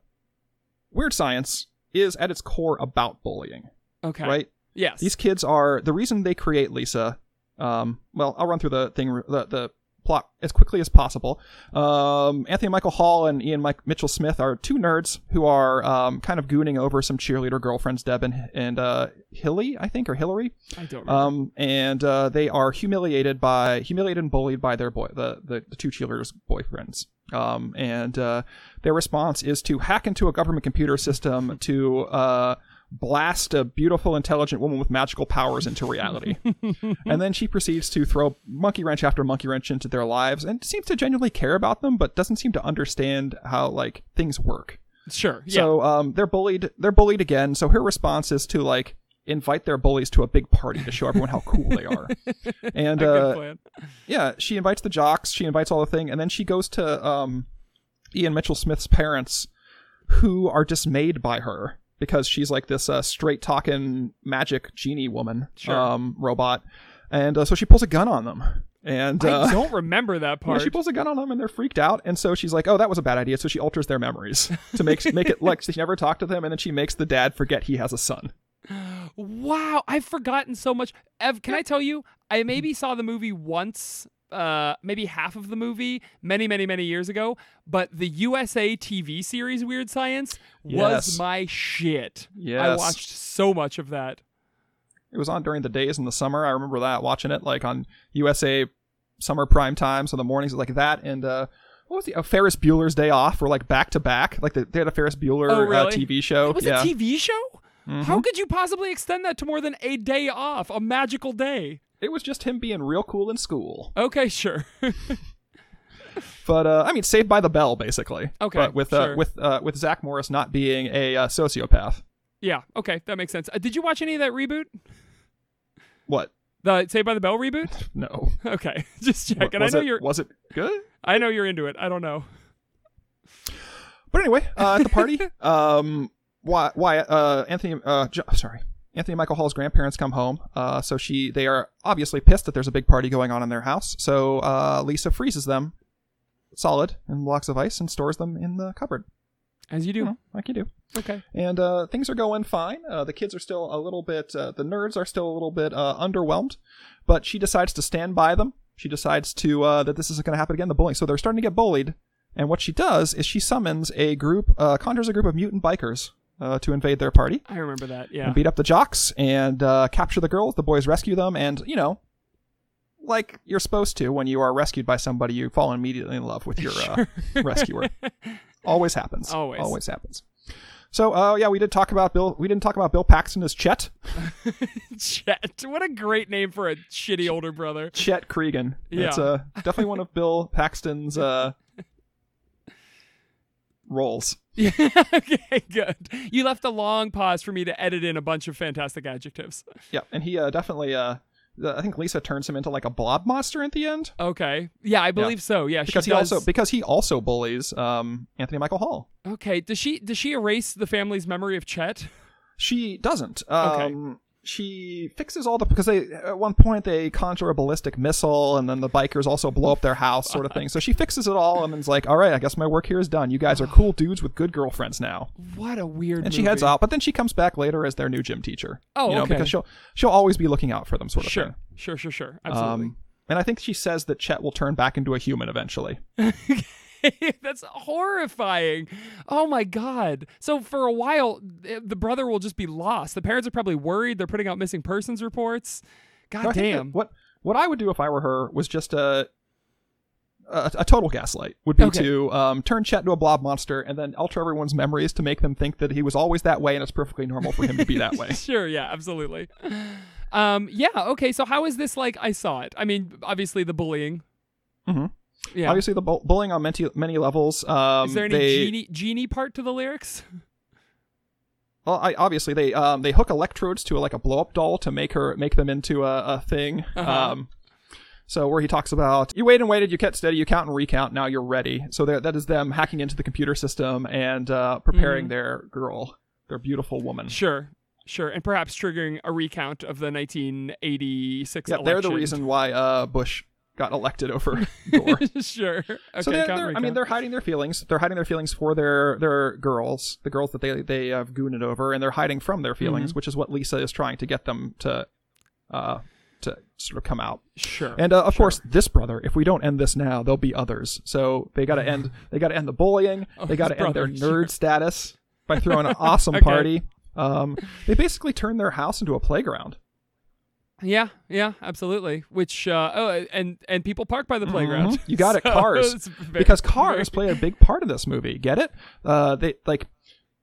Weird Science is at its core about bullying, Okay. right? Yes. These kids are the reason they create Lisa. Um, well, I'll run through the thing, the, the plot as quickly as possible. Um, Anthony Michael Hall and Ilan Mike Mitchell Smith are two nerds who are um, kind of gooning over some cheerleader girlfriends, Deb and, and uh, Hilly, I think, or Hillary. I don't remember. Um, and uh, they are humiliated by humiliated and bullied by their boy the the, the two cheerleaders' boyfriends. Um, and uh, their response is to hack into a government computer system to uh, blast a beautiful, intelligent woman with magical powers into reality. and then she proceeds to throw monkey wrench after monkey wrench into their lives, and seems to genuinely care about them, but doesn't seem to understand how like things work. sure. Yeah. So um, they're bullied. They're bullied again. So her response is to like invite their bullies to a big party to show everyone how cool they are. And uh, plan. yeah, she invites the jocks. She invites all the thing, and then she goes to um, Ilan Mitchell Smith's parents, who are dismayed by her because she's like this uh, straight talking magic genie woman Sure. um, robot, and uh, so she pulls a gun on them. And uh, I don't remember that yeah, part. she pulls a gun on them and they're freaked out. And so she's like, "Oh, that was a bad idea." So she alters their memories to make make it like she never talked to them, and then she makes the dad forget he has a son. Wow, I've forgotten so much. Ev, can I tell you? I maybe saw the movie once, uh, maybe half of the movie, many, many, many years ago. But the USA TV series Weird Science was Yes. my shit. Yes. I watched so much of that. It was on during the days in the summer. I remember that watching it like on USA summer prime time. So the mornings like that and uh, what was the uh, Ferris Bueller's Day Off were like back to back. Like the, they had a Ferris Bueller Oh, uh. TV show. It was yeah. a TV show. Mhm. How could you possibly extend that to more than a day off? A magical day. It was just him being real cool in school. Okay, sure. But uh, I mean, Saved by the Bell, basically. Okay, But with uh, sure. with uh, with Zach Morris not being a uh, sociopath. yeah. Okay, that makes sense. Uh, did you watch any of that reboot? What? The Saved by the Bell reboot? No. Okay, just checking. I know it, you're. Was it good? I know you're into it. I don't know. But anyway, uh, at the party, um, why, why, uh, Anthony, uh, Jo- sorry, Anthony Michael Hall's grandparents come home. Uh, so she, they are obviously pissed that there's a big party going on in their house. So, uh, Lisa freezes them solid in blocks of ice and stores them in the cupboard, As you do. you know, like you do. Okay. And, uh, things are going fine. Uh, the kids are still a little bit, uh, the nerds are still a little bit, uh, underwhelmed, but she decides to stand by them. She decides to, uh, that this isn't going to happen again, the bullying. So they're starting to get bullied. And what she does is she summons a group, uh, conjures a group of mutant bikers uh, to invade their party I remember that. Yeah. and beat up the jocks and uh, capture the girls. The boys rescue them, and you know, like you're supposed to when you are rescued by somebody, you fall immediately in love with your uh, rescuer. Always happens. Always. Always happens. So, uh, yeah, we did talk about Bill. We didn't talk about Bill Paxton as Chet. Chet. What a great name for a shitty older brother. Chet Cregan. Yeah. It's uh, definitely one of Bill Paxton's uh, roles. Yeah. okay. Good. You left a long pause for me to edit in a bunch of fantastic adjectives. Yeah, and he uh, definitely. Uh, I think Lisa turns him into like a blob monster at the end. Okay. Yeah, I believe so. Yeah. because she he does. also because he also bullies um, Anthony Michael Hall. Okay. Does she does she erase the family's memory of Chet? She doesn't. Okay. She fixes all the because they at one point they conjure a ballistic missile and then the bikers also blow up their house, sort of thing. So she fixes it all and then's like, "All right, I guess my work here is done. You guys are cool dudes with good girlfriends now." What a weird. And she heads out, but then she comes back later as their new gym teacher. Oh, you know, okay. because she'll she'll always be looking out for them, sort of Sure. thing. Sure. Sure. Sure. Absolutely. Um, and I think she says that Chet will turn back into a human eventually. That's horrifying. Oh my god. So for a while the brother will just be lost. The parents are probably worried. They're putting out missing persons reports. God No, I think that damn. What what I would do if I were her was just a a, a total gaslight would be Okay. to um, turn Chet into a blob monster and then alter everyone's memories to make them think that he was always that way and it's perfectly normal for him to be that way. Sure, yeah, absolutely. Um yeah, okay. So how is this like I saw it? I mean, obviously the bullying. Mhm. Yeah. Obviously, the bu- bullying on many many levels. Um, is there any they, genie genie part to the lyrics? Well, I, obviously they um they hook electrodes to like a blow up doll to make her make them into a, a thing. Uh-huh. Um, so where he talks about you wait and waited, you kept steady, you count and recount, now you're ready. So that is them hacking into the computer system and uh, preparing Mhm. their girl, their beautiful woman. Sure. Sure. And perhaps triggering a recount of the 1986 Yeah, they're the reason why uh, Bush got elected over Gore. sure. Okay, so they're, they're- I mean, they're hiding their feelings. They're hiding their feelings for their their girls, the girls that they they have gooned over, and they're hiding from their feelings, Mm-hmm. which is what Lisa is trying to get them to, uh, to sort of come out. sure. And uh, of course, this brother. If we don't end this now, there'll be others. So they got to end. They got to end the bullying. Oh, they got to end their nerd sure. status by throwing an awesome Okay. party. Um, they basically turn their house into a playground. Yeah, yeah, absolutely. Which uh oh and and people park by the playground. Mhm. You got it, cars. very- because cars very- play a big part of this movie. Get it? Uh, they like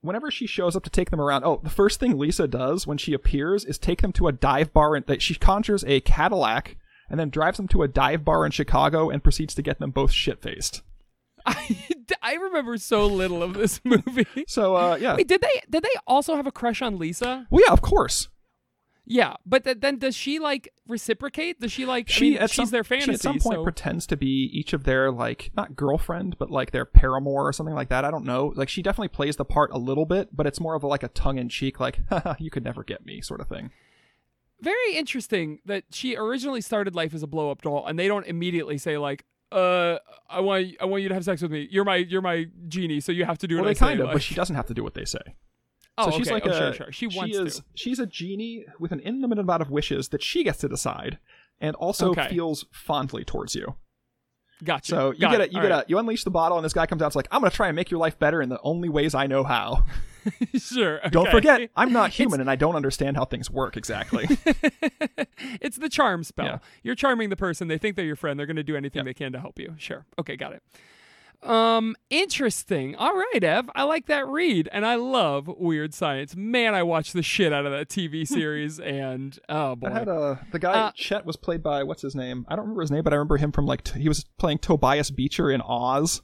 whenever she shows up to take them around. Oh, the first thing Lisa does when she appears is take them to a dive bar, and that she conjures a Cadillac and then drives them to a dive bar in Chicago and proceeds to get them both shit faced. I, I remember so little of this movie. So uh, yeah, Wait, did they did they also have a crush on Lisa? well yeah, of course. Yeah, but th- then does she like reciprocate? Does she like? She I mean, at she's some, their fantasy. She at some point so- pretends to be each of their like not girlfriend, but like their paramour or something like that. I don't know. Like she definitely plays the part a little bit, but it's more of a, like a tongue in cheek, like "Haha, you could never get me sort of thing. very interesting that she originally started life as a blow up doll, and they don't immediately say like, "Uh, I want I want you to have sex with me. You're my you're my genie, so you have to do Well, what they I kind say." of, like- but she doesn't have to do what they say. Oh, so she's okay. like oh, a sure, sure. She wants is to. she's a genie with an unlimited amount of wishes that she gets to decide, and also Okay. feels fondly towards you. Gotcha. So you Got get it. a you All get right. a you unleash the bottle, and this guy comes out. It's like I'm gonna try and make your life better in the only ways I know how. sure. Don't forget, I'm not human, and I don't understand how things work exactly. it's the charm spell. Yeah. You're charming the person. They think they're your friend. They're going to do anything Yeah. they can to help you. Sure. Okay, got it. Um, interesting. All right, Ev. I like that read, and I love weird science. Man, I watched the shit out of that TV series, and oh boy, I had a the guy Uh, Chet was played by what's his name? I don't remember his name, but I remember him from like t- he was playing Tobias Beecher in Oz.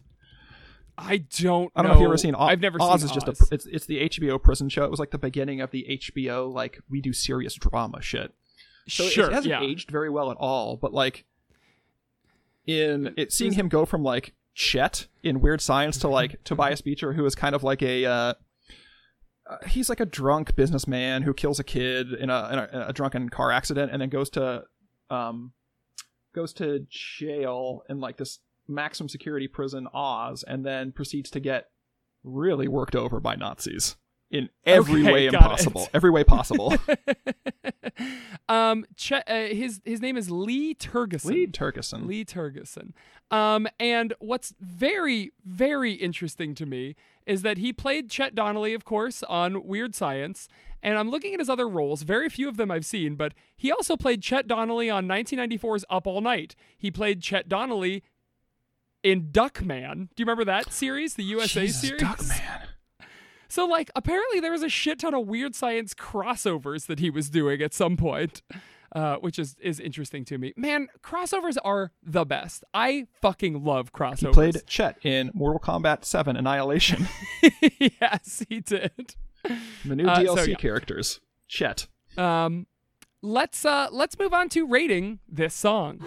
I don't. I don't know, if you've ever seen Oz. I've never Oz seen is just a it's it's the HBO prison show. It was like the beginning of the HBO like we do serious drama shit. So it- Sure, it hasn't yeah. aged very well at all. But like in it, seeing him go from like Chet in Weird Science to like Tobias Beecher, who is kind of like a uh, uh, he's like a drunk businessman who kills a kid in a, in a in a drunken car accident and then goes to um goes to jail in like this maximum security prison Oz and then proceeds to get really worked over by Nazis in every Okay, way got it. impossible every way possible um, Chet, uh, his his name is Lee Tergesen. Lee Tergesen Lee Tergesen. Um, and what's very, very interesting to me is that he played Chet Donnelly, of course, on Weird Science. And I'm looking at his other roles. Very few of them I've seen, but he also played Chet Donnelly on 1994's Up All Night. He played Chet Donnelly in Duckman. Do you remember that series, the USA Jesus, series? Duckman. So, like, apparently there was a shit ton of weird science crossovers that he was doing at some point, uh, which is is interesting to me. Man, crossovers are the best. I fucking love crossovers. He played Chet in Mortal Kombat 7 Annihilation. yes, he did. the new Uh, so DLC yeah. characters. Chet. Um, let's uh let's move on to rating this song.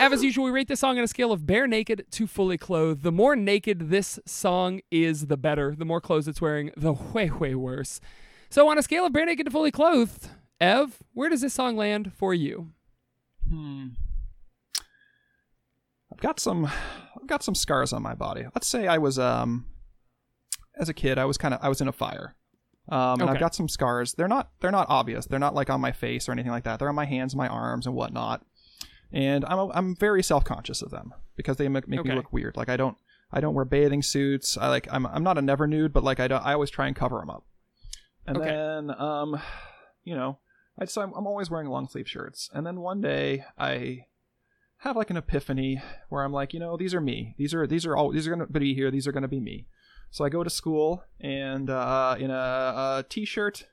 Ev, as usual, we rate this song on a scale of bare naked to fully clothed. The more naked this song is, the better. The more clothes it's wearing, the way, way worse. So, on a scale of bare naked to fully clothed, Ev, where does this song land for you? Hmm. I've got some I've got some scars on my body. Let's say I was um as a kid I was kind of I was in a fire. Um and Okay. I've got some scars. They're not they're not obvious. They're not like on my face or anything like that. They're on my hands, my arms and whatnot. And I'm I'm very self-conscious of them because they make, make Okay. me look weird. Like I don't I don't wear bathing suits. I like I'm I'm not a never nude, but like I don't I always try and cover them up. And Okay. then um you know, I so I'm, I'm always wearing long sleeve shirts. And then one day I have like an epiphany where I'm like, you know, these are me. These are these are all these are gonna be here. These are gonna be me. So I go to school and uh, in a, a t-shirt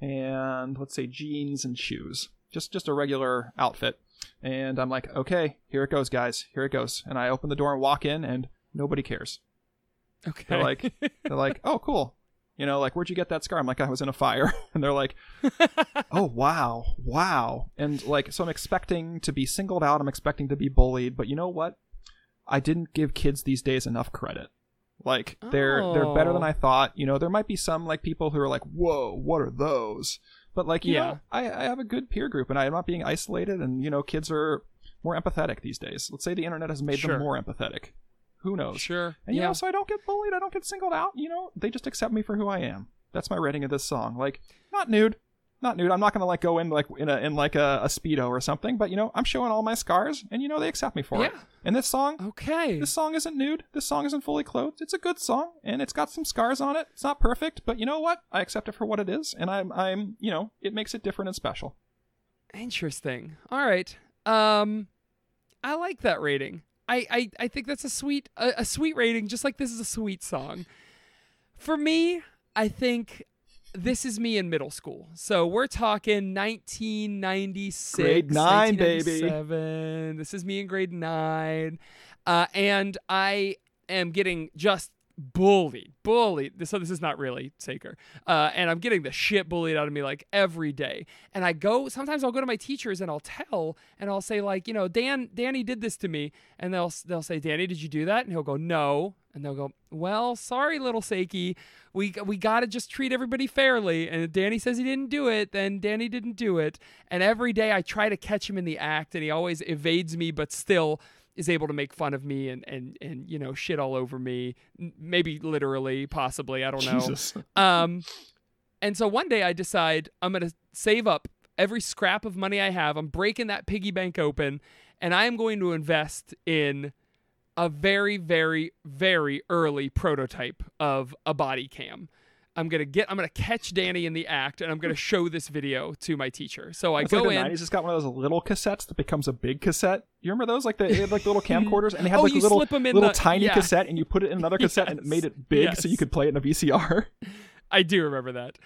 and let's say jeans and shoes, just just a regular outfit. And I'm like, okay, here it goes, guys. Here it goes. And I open the door and walk in, and nobody cares. Okay. They're like, they're like, oh, cool. You know, like, where'd you get that scar? I'm like, I was in a fire. And they're like, oh, wow, wow. And like, so I'm expecting to be singled out. I'm expecting to be bullied. But you know what? I didn't give kids these days enough credit. Like, they're they're better than Oh. I thought. You know, there might be some like people who are like, whoa, what are those? But like, you Yeah. know, I, I have a good peer group, and I'm not being isolated. And you know, kids are more empathetic these days. Let's say the internet has made Sure. them more empathetic. Who knows? sure. And you yeah. know, so I don't get bullied, I don't get singled out, you know, they just accept me for who I am. That's my rating of this song. Like, not nude. Not nude. I'm not gonna like go in like in a in like a, a speedo or something, but you know, I'm showing all my scars and you know they accept me for it. Yeah. And this song okay. this song isn't nude. This song isn't fully clothed. It's a good song and it's got some scars on it. It's not perfect, but you know what? I accept it for what it is, and I'm I'm you know, it makes it different and special. Interesting. All right. Um, I like that rating. I I, I think that's a sweet a, a sweet rating, just like this is a sweet song. For me, I think this is me in middle school. So we're talking 1996, Grade nine, baby. 1997. This is me in grade nine, uh, and I am getting just bullied, bullied. So this is not really Saker, uh, and I'm getting the shit bullied out of me like every day. And I go sometimes I'll go to my teachers and I'll tell and I'll say like you know Dan Danny did this to me, and they'll they'll say Danny did you do that? And he'll go no, and they'll go well sorry little Sakey, we we got to just treat everybody fairly. And if Danny says he didn't do it, then Danny didn't do it. And every day I try to catch him in the act, and he always evades me, but still is able to make fun of me and and and you know shit all over me maybe literally possibly i don't know. Jesus. um and so one day i decide i'm going to save up every scrap of money i have. I'm breaking that piggy bank open and i am going to invest in a very very very early prototype of a body cam i'm going to get i'm to catch danny in the act and i'm going to show this video to my teacher so i It's go like the in 90s just got one of those little cassettes that becomes a big cassette. You remember those? Like the, they had like little camcorders and they had Oh, like a little, slip 'em in little the- tiny yeah. cassette and you put it in another cassette and it made it big so you could play it in a VCR. I do remember that.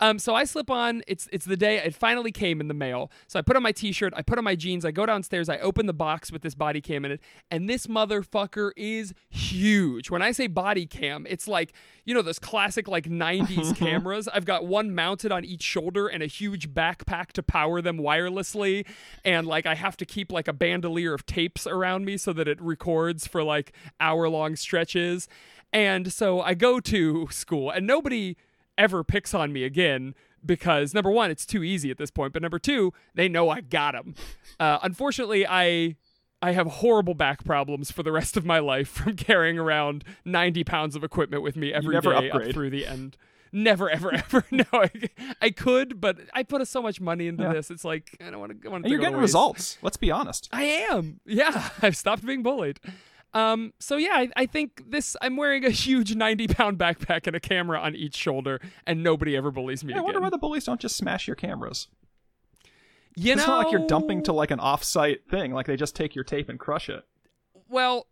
Um, so I slip on. It's it's the day it finally came in the mail. So I put on my t-shirt. I put on my jeans. I go downstairs. I open the box with this body cam in it, and this motherfucker is huge. When I say body cam, it's like you know those classic like '90s cameras. I've got one mounted on each shoulder and a huge backpack to power them wirelessly, and like I have to keep like a bandolier of tapes around me so that it records for like hour-long stretches. And so I go to school, and nobody ever picks on me again because number one, it's too easy at this point, but number two, they know I got them. Uh, unfortunately, I I have horrible back problems for the rest of my life from carrying around 90 pounds of equipment with me every day never up through the end. Never, ever, ever. No, I, I could, but I put so much money into Yeah. this. It's like I don't want to. And you're getting results. Let's be honest. I am. Yeah, I've stopped being bullied. Um, so yeah, I, I think this. I'm wearing a huge 90 pound backpack and a camera on each shoulder, and nobody ever bullies me I wonder why the bullies don't just smash your cameras. you it's know, not like you're dumping to like an off-site thing. Like they just take your tape and crush it. Well,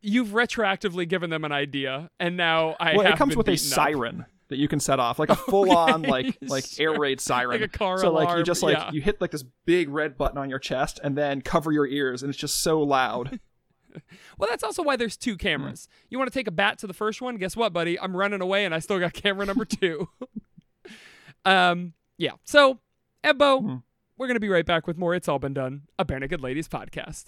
you've retroactively given them an idea, and now I well, have it comes with a up. siren that you can set off, like a full-on like like air raid siren, Like a car So like you just like yeah. you hit like this big red button on your chest and then cover your ears, and it's just so loud. Well, that's also why there's two cameras. You want to take a bat to the first one? Guess what, buddy? I'm running away, and I still got camera number two. um, yeah. So, Ebbo, Mhm. we're gonna be right back with more. It's all been done. A Barenaked Ladies podcast.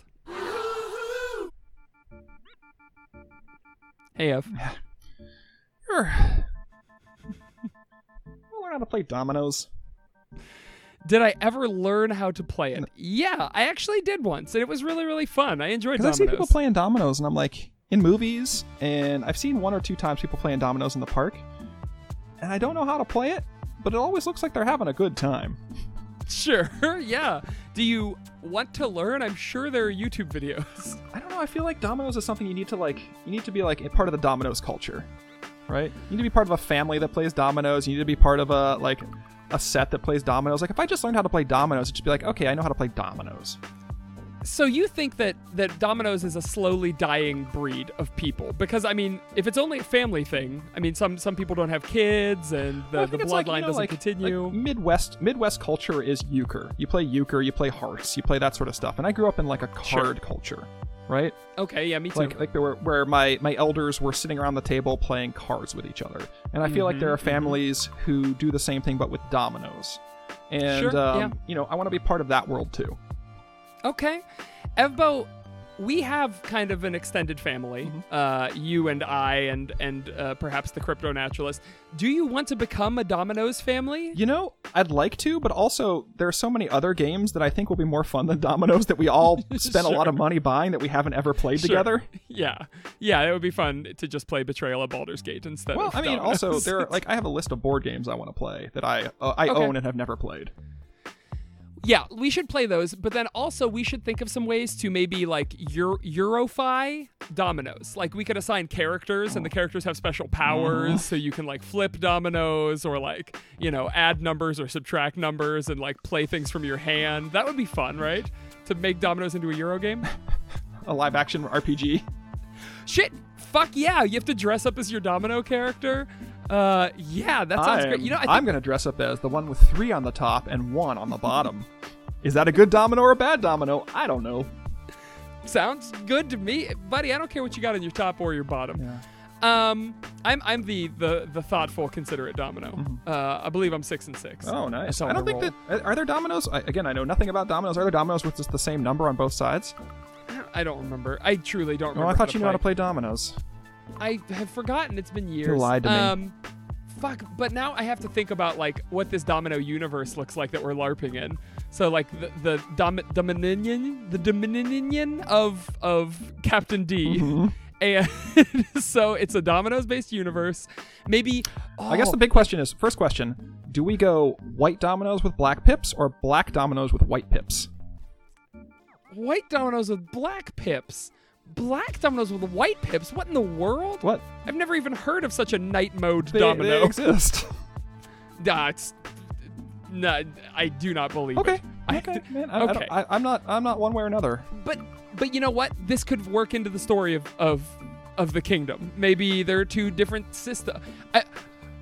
Hey, Ev. Sure. Learn how to play dominoes. Did I ever learn how to play it? Yeah, I actually did once, and it was really, really fun. I enjoyed it. Because I dominoes. see people playing dominoes, and I'm like, in movies, and I've seen one or two times people playing dominoes in the park, and I don't know how to play it, but it always looks like they're having a good time. Sure, yeah. Do you want to learn? I'm sure there are YouTube videos. I don't know. I feel like dominoes is something you need to like. You need to be like a part of the dominoes culture, right? You need to be part of a family that plays dominoes. You need to be part of a like a set that plays dominoes. Like if I just learned how to play dominoes, it'd just be like, okay, I know how to play dominoes. So you think that that dominoes is a slowly dying breed of people? Because I mean, if it's only a family thing, I mean, some some people don't have kids, and the, Well, the bloodline like, you know, doesn't like- continue. like Midwest Midwest culture is euchre. You play euchre, you play hearts, you play that sort of stuff. And I grew up in like a Sure. card culture, right? okay, yeah, me too. Like like there were where my my elders were sitting around the table playing cards with each other. And I feel like Mm-hmm, there are families who do the same thing but with dominoes. And Sure, um, yeah. you know, I want to be part of that world too. Okay. Evbo, we have kind of an extended family. Mm-hmm. Uh, you and I, and and uh, perhaps the crypto naturalist. Do you want to become a dominoes family? You know, I'd like to, but also there are so many other games that I think will be more fun than dominoes that we all spent a lot of money buying that we haven't ever played Sure. together. Yeah, yeah. It would be fun to just play Betrayal at Baldur's Gate instead. Well, of I mean, dominoes. also there are like I have a list of board games I want to play that I uh, I Okay. own and have never played. Yeah, we should play those, but then also we should think of some ways to maybe like Euro- Eurofy dominoes. Like we could assign characters, and the characters have special powers, mm-hmm. so you can like flip dominoes or like you know add numbers or subtract numbers and like play things from your hand. That would be fun, right? To make dominoes into a Euro game. A live action RPG. Shit, fuck yeah! You have to dress up as your domino character. Uh, yeah, that sounds I'm, great. You know, I think I'm gonna dress up as the one with three on the top and one on the bottom. Is that a good domino or a bad domino? I don't know. Sounds good to me, buddy. I don't care what you got on your top or your bottom. Yeah. Um, I'm I'm the the the thoughtful, considerate domino. Uh, I believe I'm six and six. Mm-hmm. Oh, nice. I don't think roll. that are there dominoes. I, again, I know nothing about dominoes. Are there dominoes with just the same number on both sides? I don't remember. I truly don't Oh, remember. I how thought to you knew how to play dominoes. I have forgotten. It's been years. lied to me. Um, fuck. But now I have to think about like what this domino universe looks like that we're larping in. So like the the dom- Dominion, the Dominion of of Captain D. Mm-hmm. And so it's a dominoes based universe. Maybe I guess oh, the big question is first question: Do we go white dominoes with black pips or black dominoes with white pips? white dominoes with black pips. Black dominoes with white pips. What in the world? What? I've never even heard of such a night mode They, domino. they exist. Nah, it's no, I do not believe okay. it. I- Okay, man. I, okay. I, I'm not. I'm not one way or another. but but you know what? This could work into the story of of of the kingdom. Maybe there are two different systems.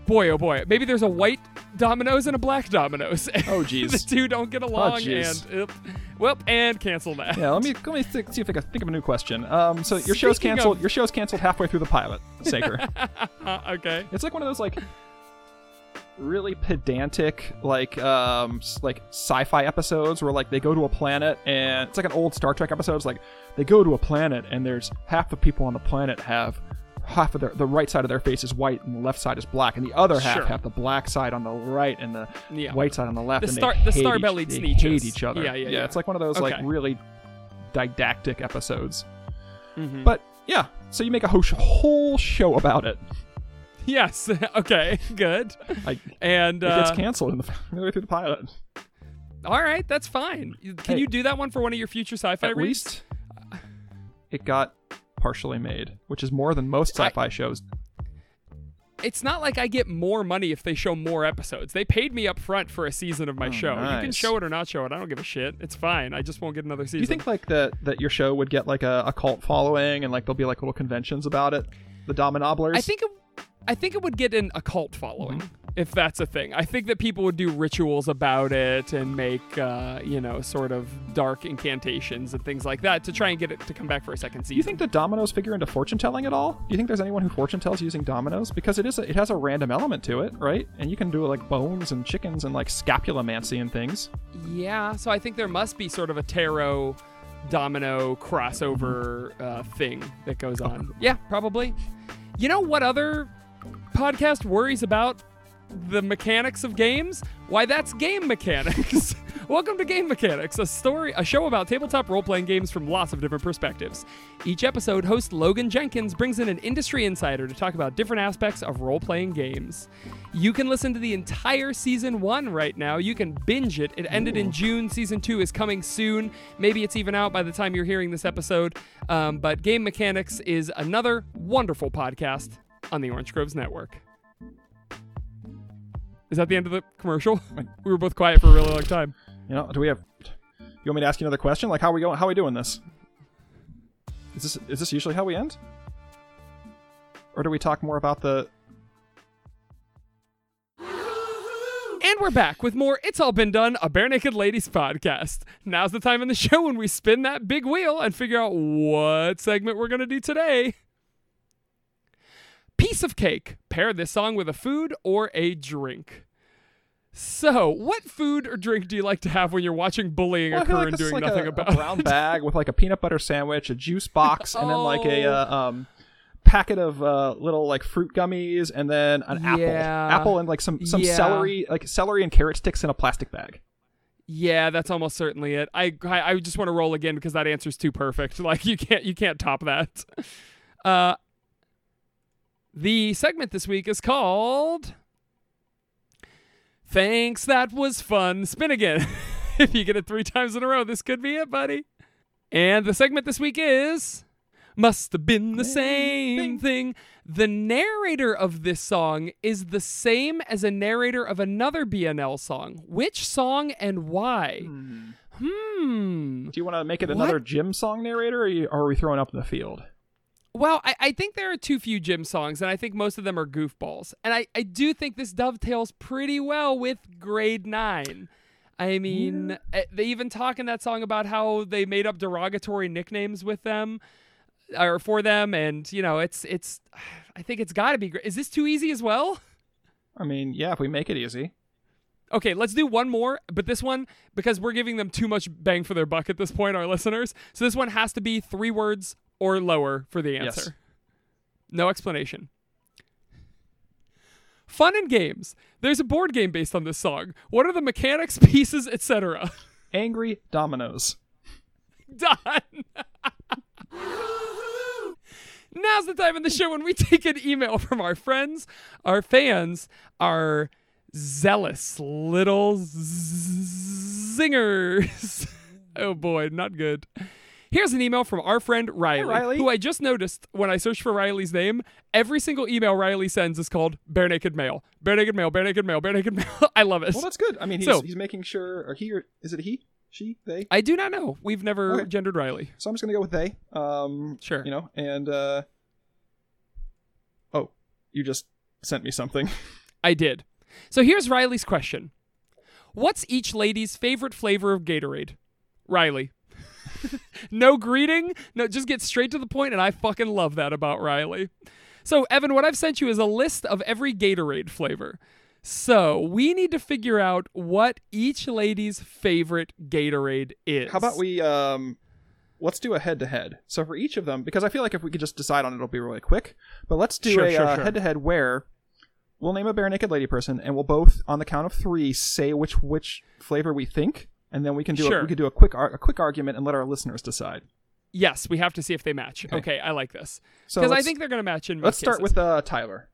Boy, oh boy, maybe there's a white Dominoes and a black Dominoes. Oh, jeez. the two don't get along, jeez. and oop, whoop, and cancel that. Yeah, let me let me th- see if I can think of a new question. Um, so your show's canceled. of- Your show's canceled halfway through the pilot, Saker. Okay. it's like one of those like really pedantic like um like sci-fi episodes where like they go to a planet and it's like an old Star Trek episode. It's like they go to a planet and there's half the people on the planet have half of their the right side of their face is white and the left side is black and the other half Sure. have the black side on the right and the Yeah. white side on the left The and star- they the hate star-bellied each, they hate each other Yeah, yeah, yeah. it's like one of those like really didactic episodes Mhm. but yeah so you make a whole, sh- whole show about it Yes. okay. Good. like And it gets uh, canceled in the midway through the pilot all right, that's fine. Can Hey. you do that one for one of your future sci-fi at reads? least it got partially made, which is more than most sci-fi shows. It's not like I get more money if they show more episodes. They paid me up front for a season of my Oh, show. You can show it or not show it. I don't give a shit. It's fine. I just won't get another season. Do you think like that that your show would get like a, a cult following and like there'll be like little conventions about it? The Dominoblers. I think it, I think it would get an occult following mm-hmm. If that's a thing. I think that people would do rituals about it and make uh, you know sort of dark incantations and things like that to try and get it to come back for a second season. Do you think the dominoes figure into fortune telling at all? Do you think there's anyone who fortune tells using dominoes? Because it is a, it has a random element to it, right? And you can do like bones and chickens and like scapulomancy and things. Yeah, so I think there must be sort of a tarot domino crossover uh, thing that goes on. Yeah, probably. You know what other podcast worries about the mechanics of games? Why, that's game mechanics. Welcome to Game Mechanics, a story, a show about tabletop role-playing games from lots of different perspectives. Each episode, host Logan Jenkins brings in an industry insider to talk about different aspects of role-playing games. You can listen to the entire season one right now. You can binge it. It ended in June. Season two is coming soon. Maybe it's even out by the time you're hearing this episode. Um, but Game Mechanics is another wonderful podcast on the Orange Groves Network. Is that the end of the commercial? We were both quiet for a really long time. You know, do we have? You want me to ask you another question? Like, how are we going? How are we doing this? Is this is this usually how we end? Or do we talk more about the? And we're back with more It's All Been Done, a Barenaked Ladies podcast. Now's the time in the show when we spin that big wheel and figure out what segment we're going to do today. Piece of cake. Pair this song with a food or a drink. So, what food or drink do you like to have when you're watching bullying Well, occur like and doing like nothing a, about it? a brown it? bag with like a peanut butter sandwich, a juice box, and then like a Oh. uh, um, packet of uh, little like fruit gummies, and then an apple, Yeah. apple, and like some some Yeah. celery, like celery and carrot sticks in a plastic bag. Yeah, that's almost certainly it. I I, I just want to roll again because that answer's too perfect. Like you can't you can't top that. Uh, the segment this week is called "Thanks, that was fun." Spin again. if you get it three times in a row, this could be it, buddy. And the segment this week is must have been the same thing. The narrator of this song is the same as a narrator of another BNL song. Which song and why? Hmm. Do you want to make it What? another Jim song narrator, or are we throwing up in the field? Well, I, I think there are too few Jim songs, and I think most of them are goofballs. And I, I do think this dovetails pretty well with grade nine. I mean, eh, they even talk in that song about how they made up derogatory nicknames with them or for them, and you know, it's it's. I think it's got to be. gr- Is this too easy as well? I mean, yeah, if we make it easy. Okay, let's do one more, but this one because we're giving them too much bang for their buck at this point, our listeners. So this one has to be three words or lower for the Yes. answer. No explanation. Fun and games. There's a board game based on this song. What are the mechanics, pieces, etc.? Angry dominoes. Done. Now's the time in the show when we take an email from our friends, our fans, our zealous little zingers. oh boy, not good. Here's an email from our friend Riley, Riley. who I just noticed when I searched for Riley's name. Every single email Riley sends is called Bare Naked Mail. Bare Naked Mail, Bare Naked Mail, Bare Naked Mail. I love it. Well, that's good. I mean, he's, So- he's making sure. Or he or is it he? She? They? I do not know. We've never Okay. gendered Riley. So I'm just gonna go with they. Um, Sure. You know, and uh, oh, you just sent me something. I did. So here's Riley's question What's each lady's favorite flavor of Gatorade? Riley. no greeting, no, just get straight to the point, and I fucking love that about Riley. So, Evan, what I've sent you is a list of every Gatorade flavor. So, we need to figure out what each lady's favorite Gatorade is. How about we um let's do a head to head. So for each of them, because I feel like if we could just decide on it, it'll be really quick. But let's do Sure, a sure, uh, sure. head to head where we'll name a bare naked lady person, and we'll both on the count of three say which which flavor we think, and then we can do a, we can do a quick ar- a quick argument and let our listeners decide. Yes, we have to see if they match. Okay, Okay. I like this. So Because I think they're going to match in most let's start cases. with uh, Tyler.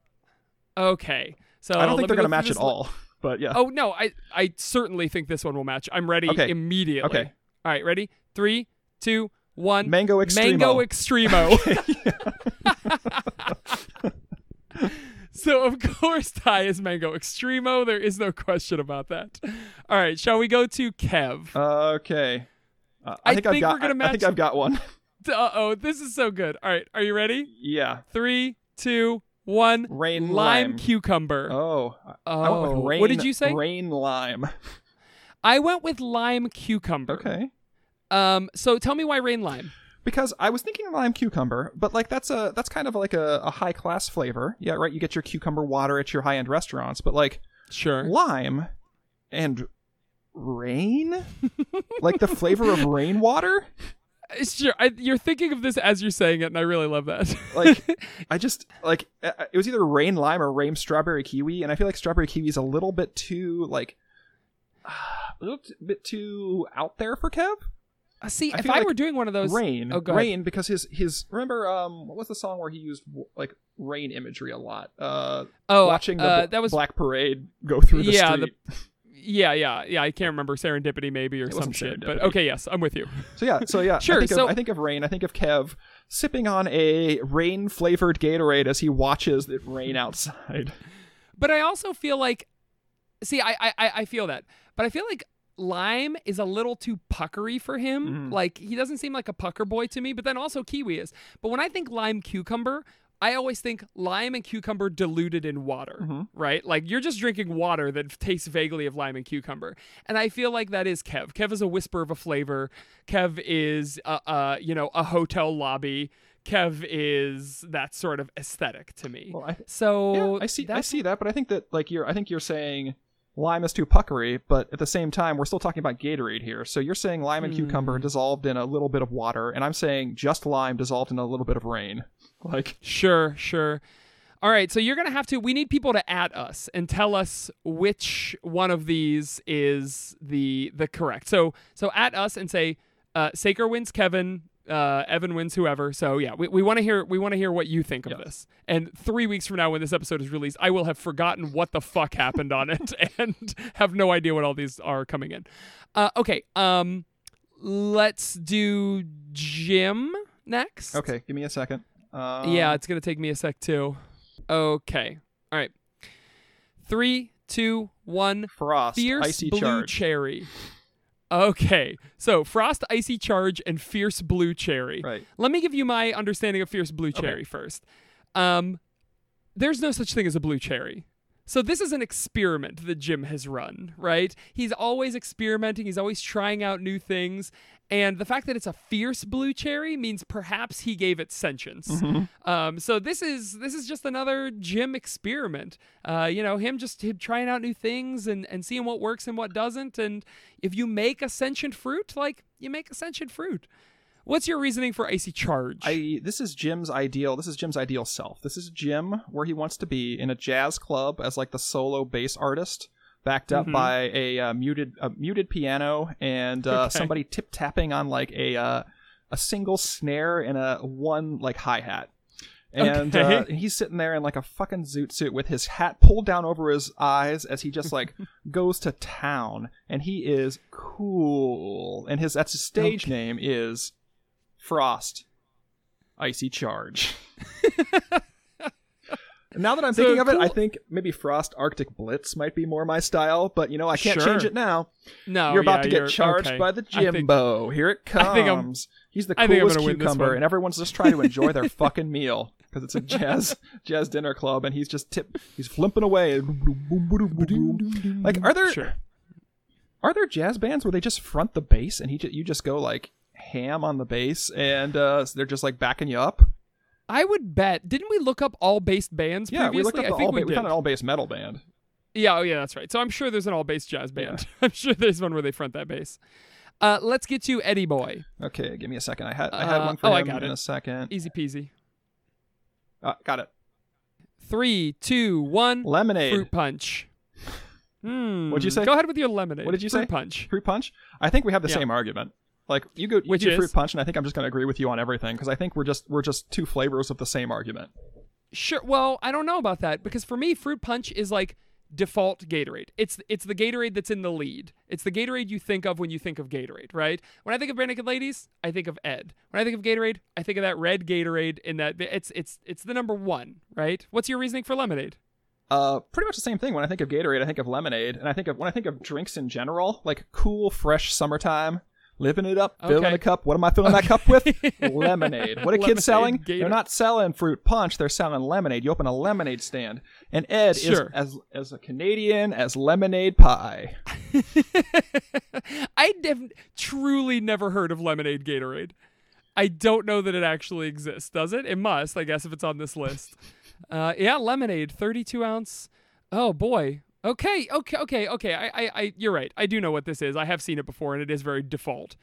Okay. So I don't think they're going to match at li- all, but yeah. Oh no, I I certainly think this one will match. I'm ready Okay. immediately. Okay. All right, ready? Three, two, one. Mango Extremo. Mango Extremo. so of course Ty is Mango Extremo. There is no question about that. All right, shall we go to Kev? Okay. Uh, I, I think, I've think got. we're gonna I, I think I've got one. Uh oh, this is so good. All right, are you ready? yeah. Three, two, one. Rain lime lime. cucumber. Oh. Oh. rain, What did you say? Rain lime. I went with lime cucumber. Okay. Um. So tell me why rain lime. Because I was thinking lime cucumber, but like that's a that's kind of like a, a high class flavor. Yeah, right. You get your cucumber water at your high end restaurants, but like Sure. lime and rain, like the flavor of rainwater. Sure. I, you're thinking of this as you're saying it, and I really love that. Like I just like uh, it was either rain lime or rain strawberry kiwi, and I feel like strawberry kiwi is a little bit too like a little bit too out there for Kev. Uh, See, I if I like were doing one of those, rain. Oh, rain because his his remember um what was the song where he used like rain imagery a lot? Uh oh, watching the uh, that was black parade go through the Yeah, street. Yeah, yeah, yeah. I can't remember. Serendipity maybe or It some shit, but okay, yes, I'm with you. so yeah so yeah Sure, I think, so- of, I think of rain. I think of Kev sipping on a rain flavored Gatorade as he watches it rain outside. But I also feel like, see, I, I I feel that, but I feel like lime is a little too puckery for him. Mhm. Like he doesn't seem like a pucker boy to me. But then also kiwi is. But when I think lime cucumber. I always think lime and cucumber diluted in water, Mhm. right? Like you're just drinking water that tastes vaguely of lime and cucumber. And I feel like that is Kev. Kev is a whisper of a flavor. Kev is, uh, uh, you know, a hotel lobby. Kev is that sort of aesthetic to me. well I So yeah, I see I see that but I think that like you're I think you're saying lime is too puckery but at the same time we're still talking about Gatorade here so you're saying lime and Hmm. cucumber dissolved in a little bit of water and I'm saying just lime dissolved in a little bit of rain like Sure, sure. All right, so you're gonna have to. We need people to at us and tell us which one of these is the the correct. So so at us and say, uh, Saker wins Kevin, uh, Evan wins whoever. So yeah, we, we want to hear we want to hear what you think of this. And three weeks from now, when this episode is released, I will have forgotten what the fuck happened on it and have no idea what all these are coming in. Uh, okay, um, let's do Jim next. okay give me a second um, Yeah, it's gonna take me a sec too. Okay. All right. Three, two, one. Frost, Fierce icy blue charge. cherry. Okay, so frost, icy charge, and fierce blue cherry. right. Let me give you my understanding of fierce blue cherry first. Um, there's no such thing as a blue cherry. So this is an experiment that Jim has run, right? He's always experimenting, he's always trying out new things, and the fact that it's a fierce blue cherry means perhaps he gave it sentience. Mm-hmm. Um, so this is this is just another Jim experiment. Uh, you know, him just him trying out new things and and seeing what works and what doesn't. And if you make a sentient fruit, like you make a sentient fruit. What's your reasoning for icy charge? I this is Jim's ideal. This is Jim's ideal self. This is Jim where he wants to be in a jazz club as like the solo bass artist, backed up Mhm. by a uh, muted a muted piano and uh, Okay. somebody tip tapping on like a uh, a single snare and a one like hi hat. And Okay. uh, he's sitting there in like a fucking zoot suit with his hat pulled down over his eyes as he just like goes to town. And he is cool. And his that's his stage Okay. name is Frost Icy Charge. now that I'm So thinking of it, I think maybe Frost Arctic Blitz might be more my style, but you know, I can't Sure. change it now. no, you're about yeah, to get charged okay. by the I think- Jimbo. Here it comes. I think I'm- He's the I think I'm coolest gonna win this cucumber, and everyone's just trying to enjoy their fucking meal. because it's a jazz jazz dinner club, and he's just tip he's flimping away. Like, are there Sure. are there jazz bands where they just front the bass and he you just go like ham on the bass and uh, they're just like backing you up? I would bet. Didn't we look up all based bands Yeah, previously? we looked up I think all we ba- we did. found an all bass metal band. Yeah, oh yeah, that's right. So I'm sure there's an all bass jazz band. I'm sure there's one where they front that bass. Uh, let's get to Eddie Boy. Okay, give me a second. I had I had Uh, one for oh, I him got in it. a second. Easy peasy. Uh, got it. Three, two, one. Lemonade. Fruit punch. Hmm. What'd you say? Go ahead with your lemonade. What did you Fruit say? punch. Fruit punch. I think we have the Yeah. same argument. Like you go, you Which do is? fruit punch, and I think I'm just going to agree with you on everything because I think we're just we're just two flavors of the same argument. Sure. Well, I don't know about that because for me, fruit punch is like default Gatorade. It's it's the Gatorade that's in the lead. It's the Gatorade you think of when you think of Gatorade, right? When I think of Barenaked Ladies, I think of Ed. When I think of Gatorade, I think of that red Gatorade. In that it's it's it's the number one, right? What's your reasoning for lemonade? Uh, pretty much the same thing. When I think of Gatorade, I think of lemonade, and I think of when I think of drinks in general, like cool, fresh summertime, living it up, filling Okay. a cup. What am I filling that cup with? lemonade. What are kids selling? Gator- They're not selling fruit punch. They're selling lemonade. You open a lemonade stand, and Ed Sure. is as as a Canadian as lemonade pie. I have truly never heard of lemonade Gatorade. I don't know that it actually exists. Does it? It must, I guess, if it's on this list. Uh, yeah, lemonade, 32 ounce. Oh boy. Okay, okay, okay, okay. I, I, I, you're right. I do know what this is. I have seen it before, and it is very default.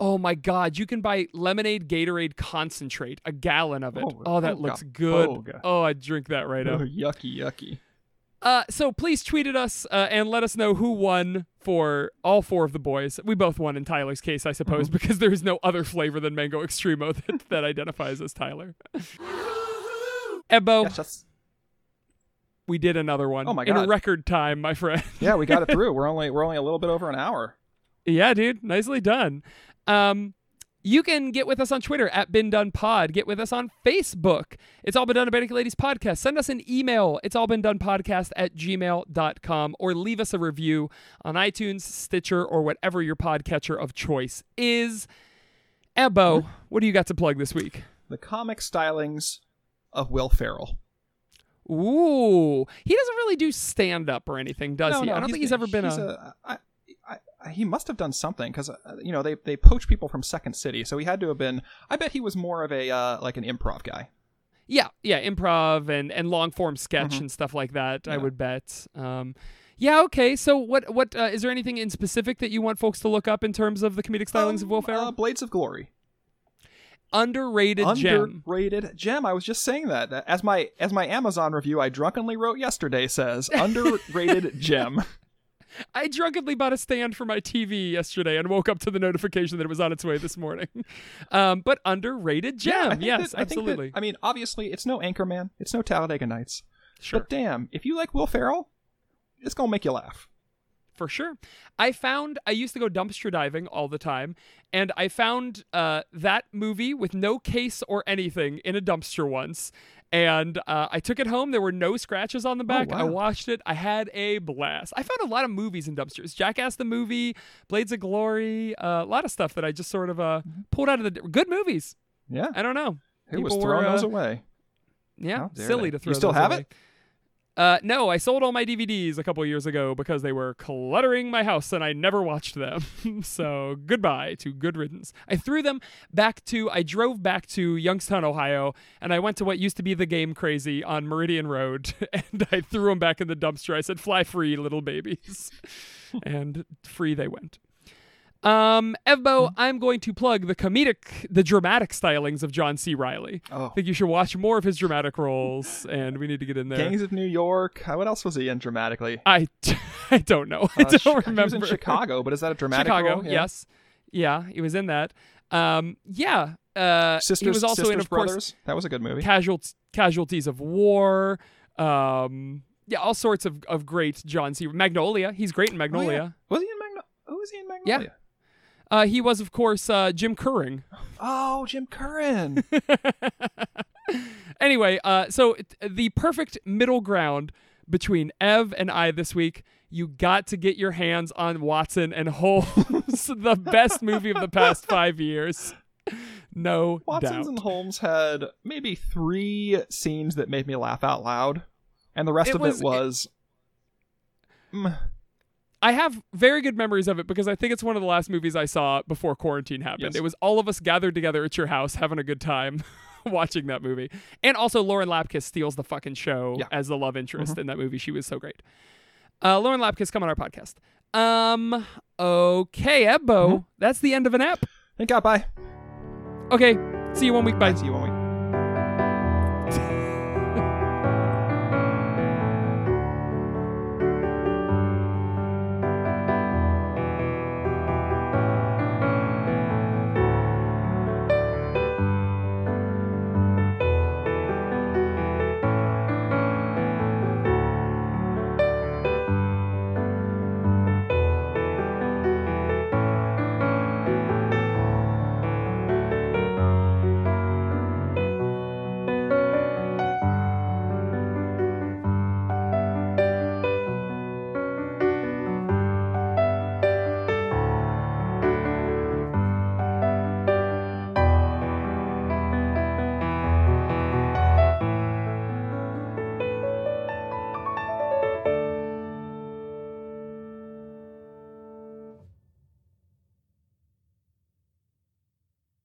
Oh my God! You can buy lemonade Gatorade concentrate, a gallon of it. Oh, Oh, that looks good. Oh, Oh, I'd drink that right up. Oh, yucky, yucky. Uh, so please tweet at us uh, and let us know who won for all four of the boys. We both won in Tyler's case, I suppose, Mm-hmm. because there is no other flavor than Mango Extremo that, that identifies as Tyler. Ebo, Yes, that's- we did another one Oh my in God. record time, my friend. yeah, we got it through. We're only we're only a little bit over an hour. yeah, dude, nicely done. Um, you can get with us on Twitter at Been Done Pod. Get with us on Facebook. It's all been done at Bandic Ladies Podcast. Send us an email. It's all been done podcast at gmail.com or leave us a review on iTunes, Stitcher, or whatever your podcatcher of choice is. Ebo, what do you got to plug this week? The comic stylings of Will Ferrell. Ooh, he doesn't really do stand up or anything, does no, he? no, I don't think he's ever been he's a. I, I, I, he must have done something because uh, you know they they poach people from Second City, so he had to have been. I bet he was more of a uh, like an improv guy. Yeah, yeah, improv and and long form sketch Mhm. and stuff like that. I would bet. Um, yeah, okay. So what what uh, is there anything in specific that you want folks to look up in terms of the comedic stylings of Will Um, Ferrell? uh, Blades of Glory, Underrated gem. underrated gem. I was just saying that as my as my Amazon review I drunkenly wrote yesterday says underrated gem. I drunkenly bought a stand for my TV yesterday and woke up to the notification that it was on its way this morning. Um, but underrated Yeah, I gem. think yes, that- I think that- absolutely. I mean, obviously, it's no Anchorman, it's no Talladega Nights, sure. but damn, if you like Will Ferrell, it's gonna make you laugh. For sure. I found I used to go dumpster diving all the time, and I found uh, that movie with no case or anything in a dumpster once. And uh, I took it home. There were no scratches on the back. I wow. watched it. I had a blast. I found a lot of movies in dumpsters. Jackass the movie, Blades of Glory, uh, a lot of stuff that I just sort of uh, pulled out of the good movies. Yeah, I don't know. who was throwing were, those uh, away? Yeah, silly they. to throw. You still have away. it? Uh, no, I sold all my DVDs a couple years ago because they were cluttering my house and I never watched them. so goodbye to good riddance. I threw them back to, I drove back to Youngstown, Ohio, and I went to what used to be the Game Crazy on Meridian Road, and I threw them back in the dumpster. I said, "Fly free, little babies," and free they went. Um, Evbo, I'm going to plug the comedic, the dramatic stylings of John C. Reilly. Oh, I think you should watch more of his dramatic roles, and we need to get in there. Gangs of New York. Uh, What else was he in dramatically? I, I don't know. I Uh, don't remember. He was in Chicago, but is that a dramatic Chicago, role? Yeah. yes, yeah, he was in that. Um, yeah, uh, Sisters, he was also Sisters in, of Brothers. course, That was a good movie. casualt- casualties of war. Um, yeah, all sorts of, of great John C. Magnolia. He's great in Oh, yeah. Magnolia. Was he in Magnolia? Who was he in Magnolia? Yeah. Uh, he was, of course, uh, Jim Kurring. Oh, Jim Curran. anyway, uh, so it- the perfect middle ground between Ev and I this week. You got to get your hands on Watson and Holmes, the best movie of the past five years. no Watson's doubt. and Holmes had maybe three scenes that made me laugh out loud, and the rest It of was- it was. Mm, I have very good memories of it because I think it's one of the last movies I saw before quarantine happened. Yes. It was all of us gathered together at your house having a good time watching that movie. And also Lauren Lapkus steals the fucking show Yeah. Mm-hmm. as the love interest in that movie. She was so great. Uh, Lauren Lapkus, come on our podcast. Um Mm-hmm. okay, Ebbo. That's the end of an app. thank God. Bye. Okay. See you one week. Bye. See you one week.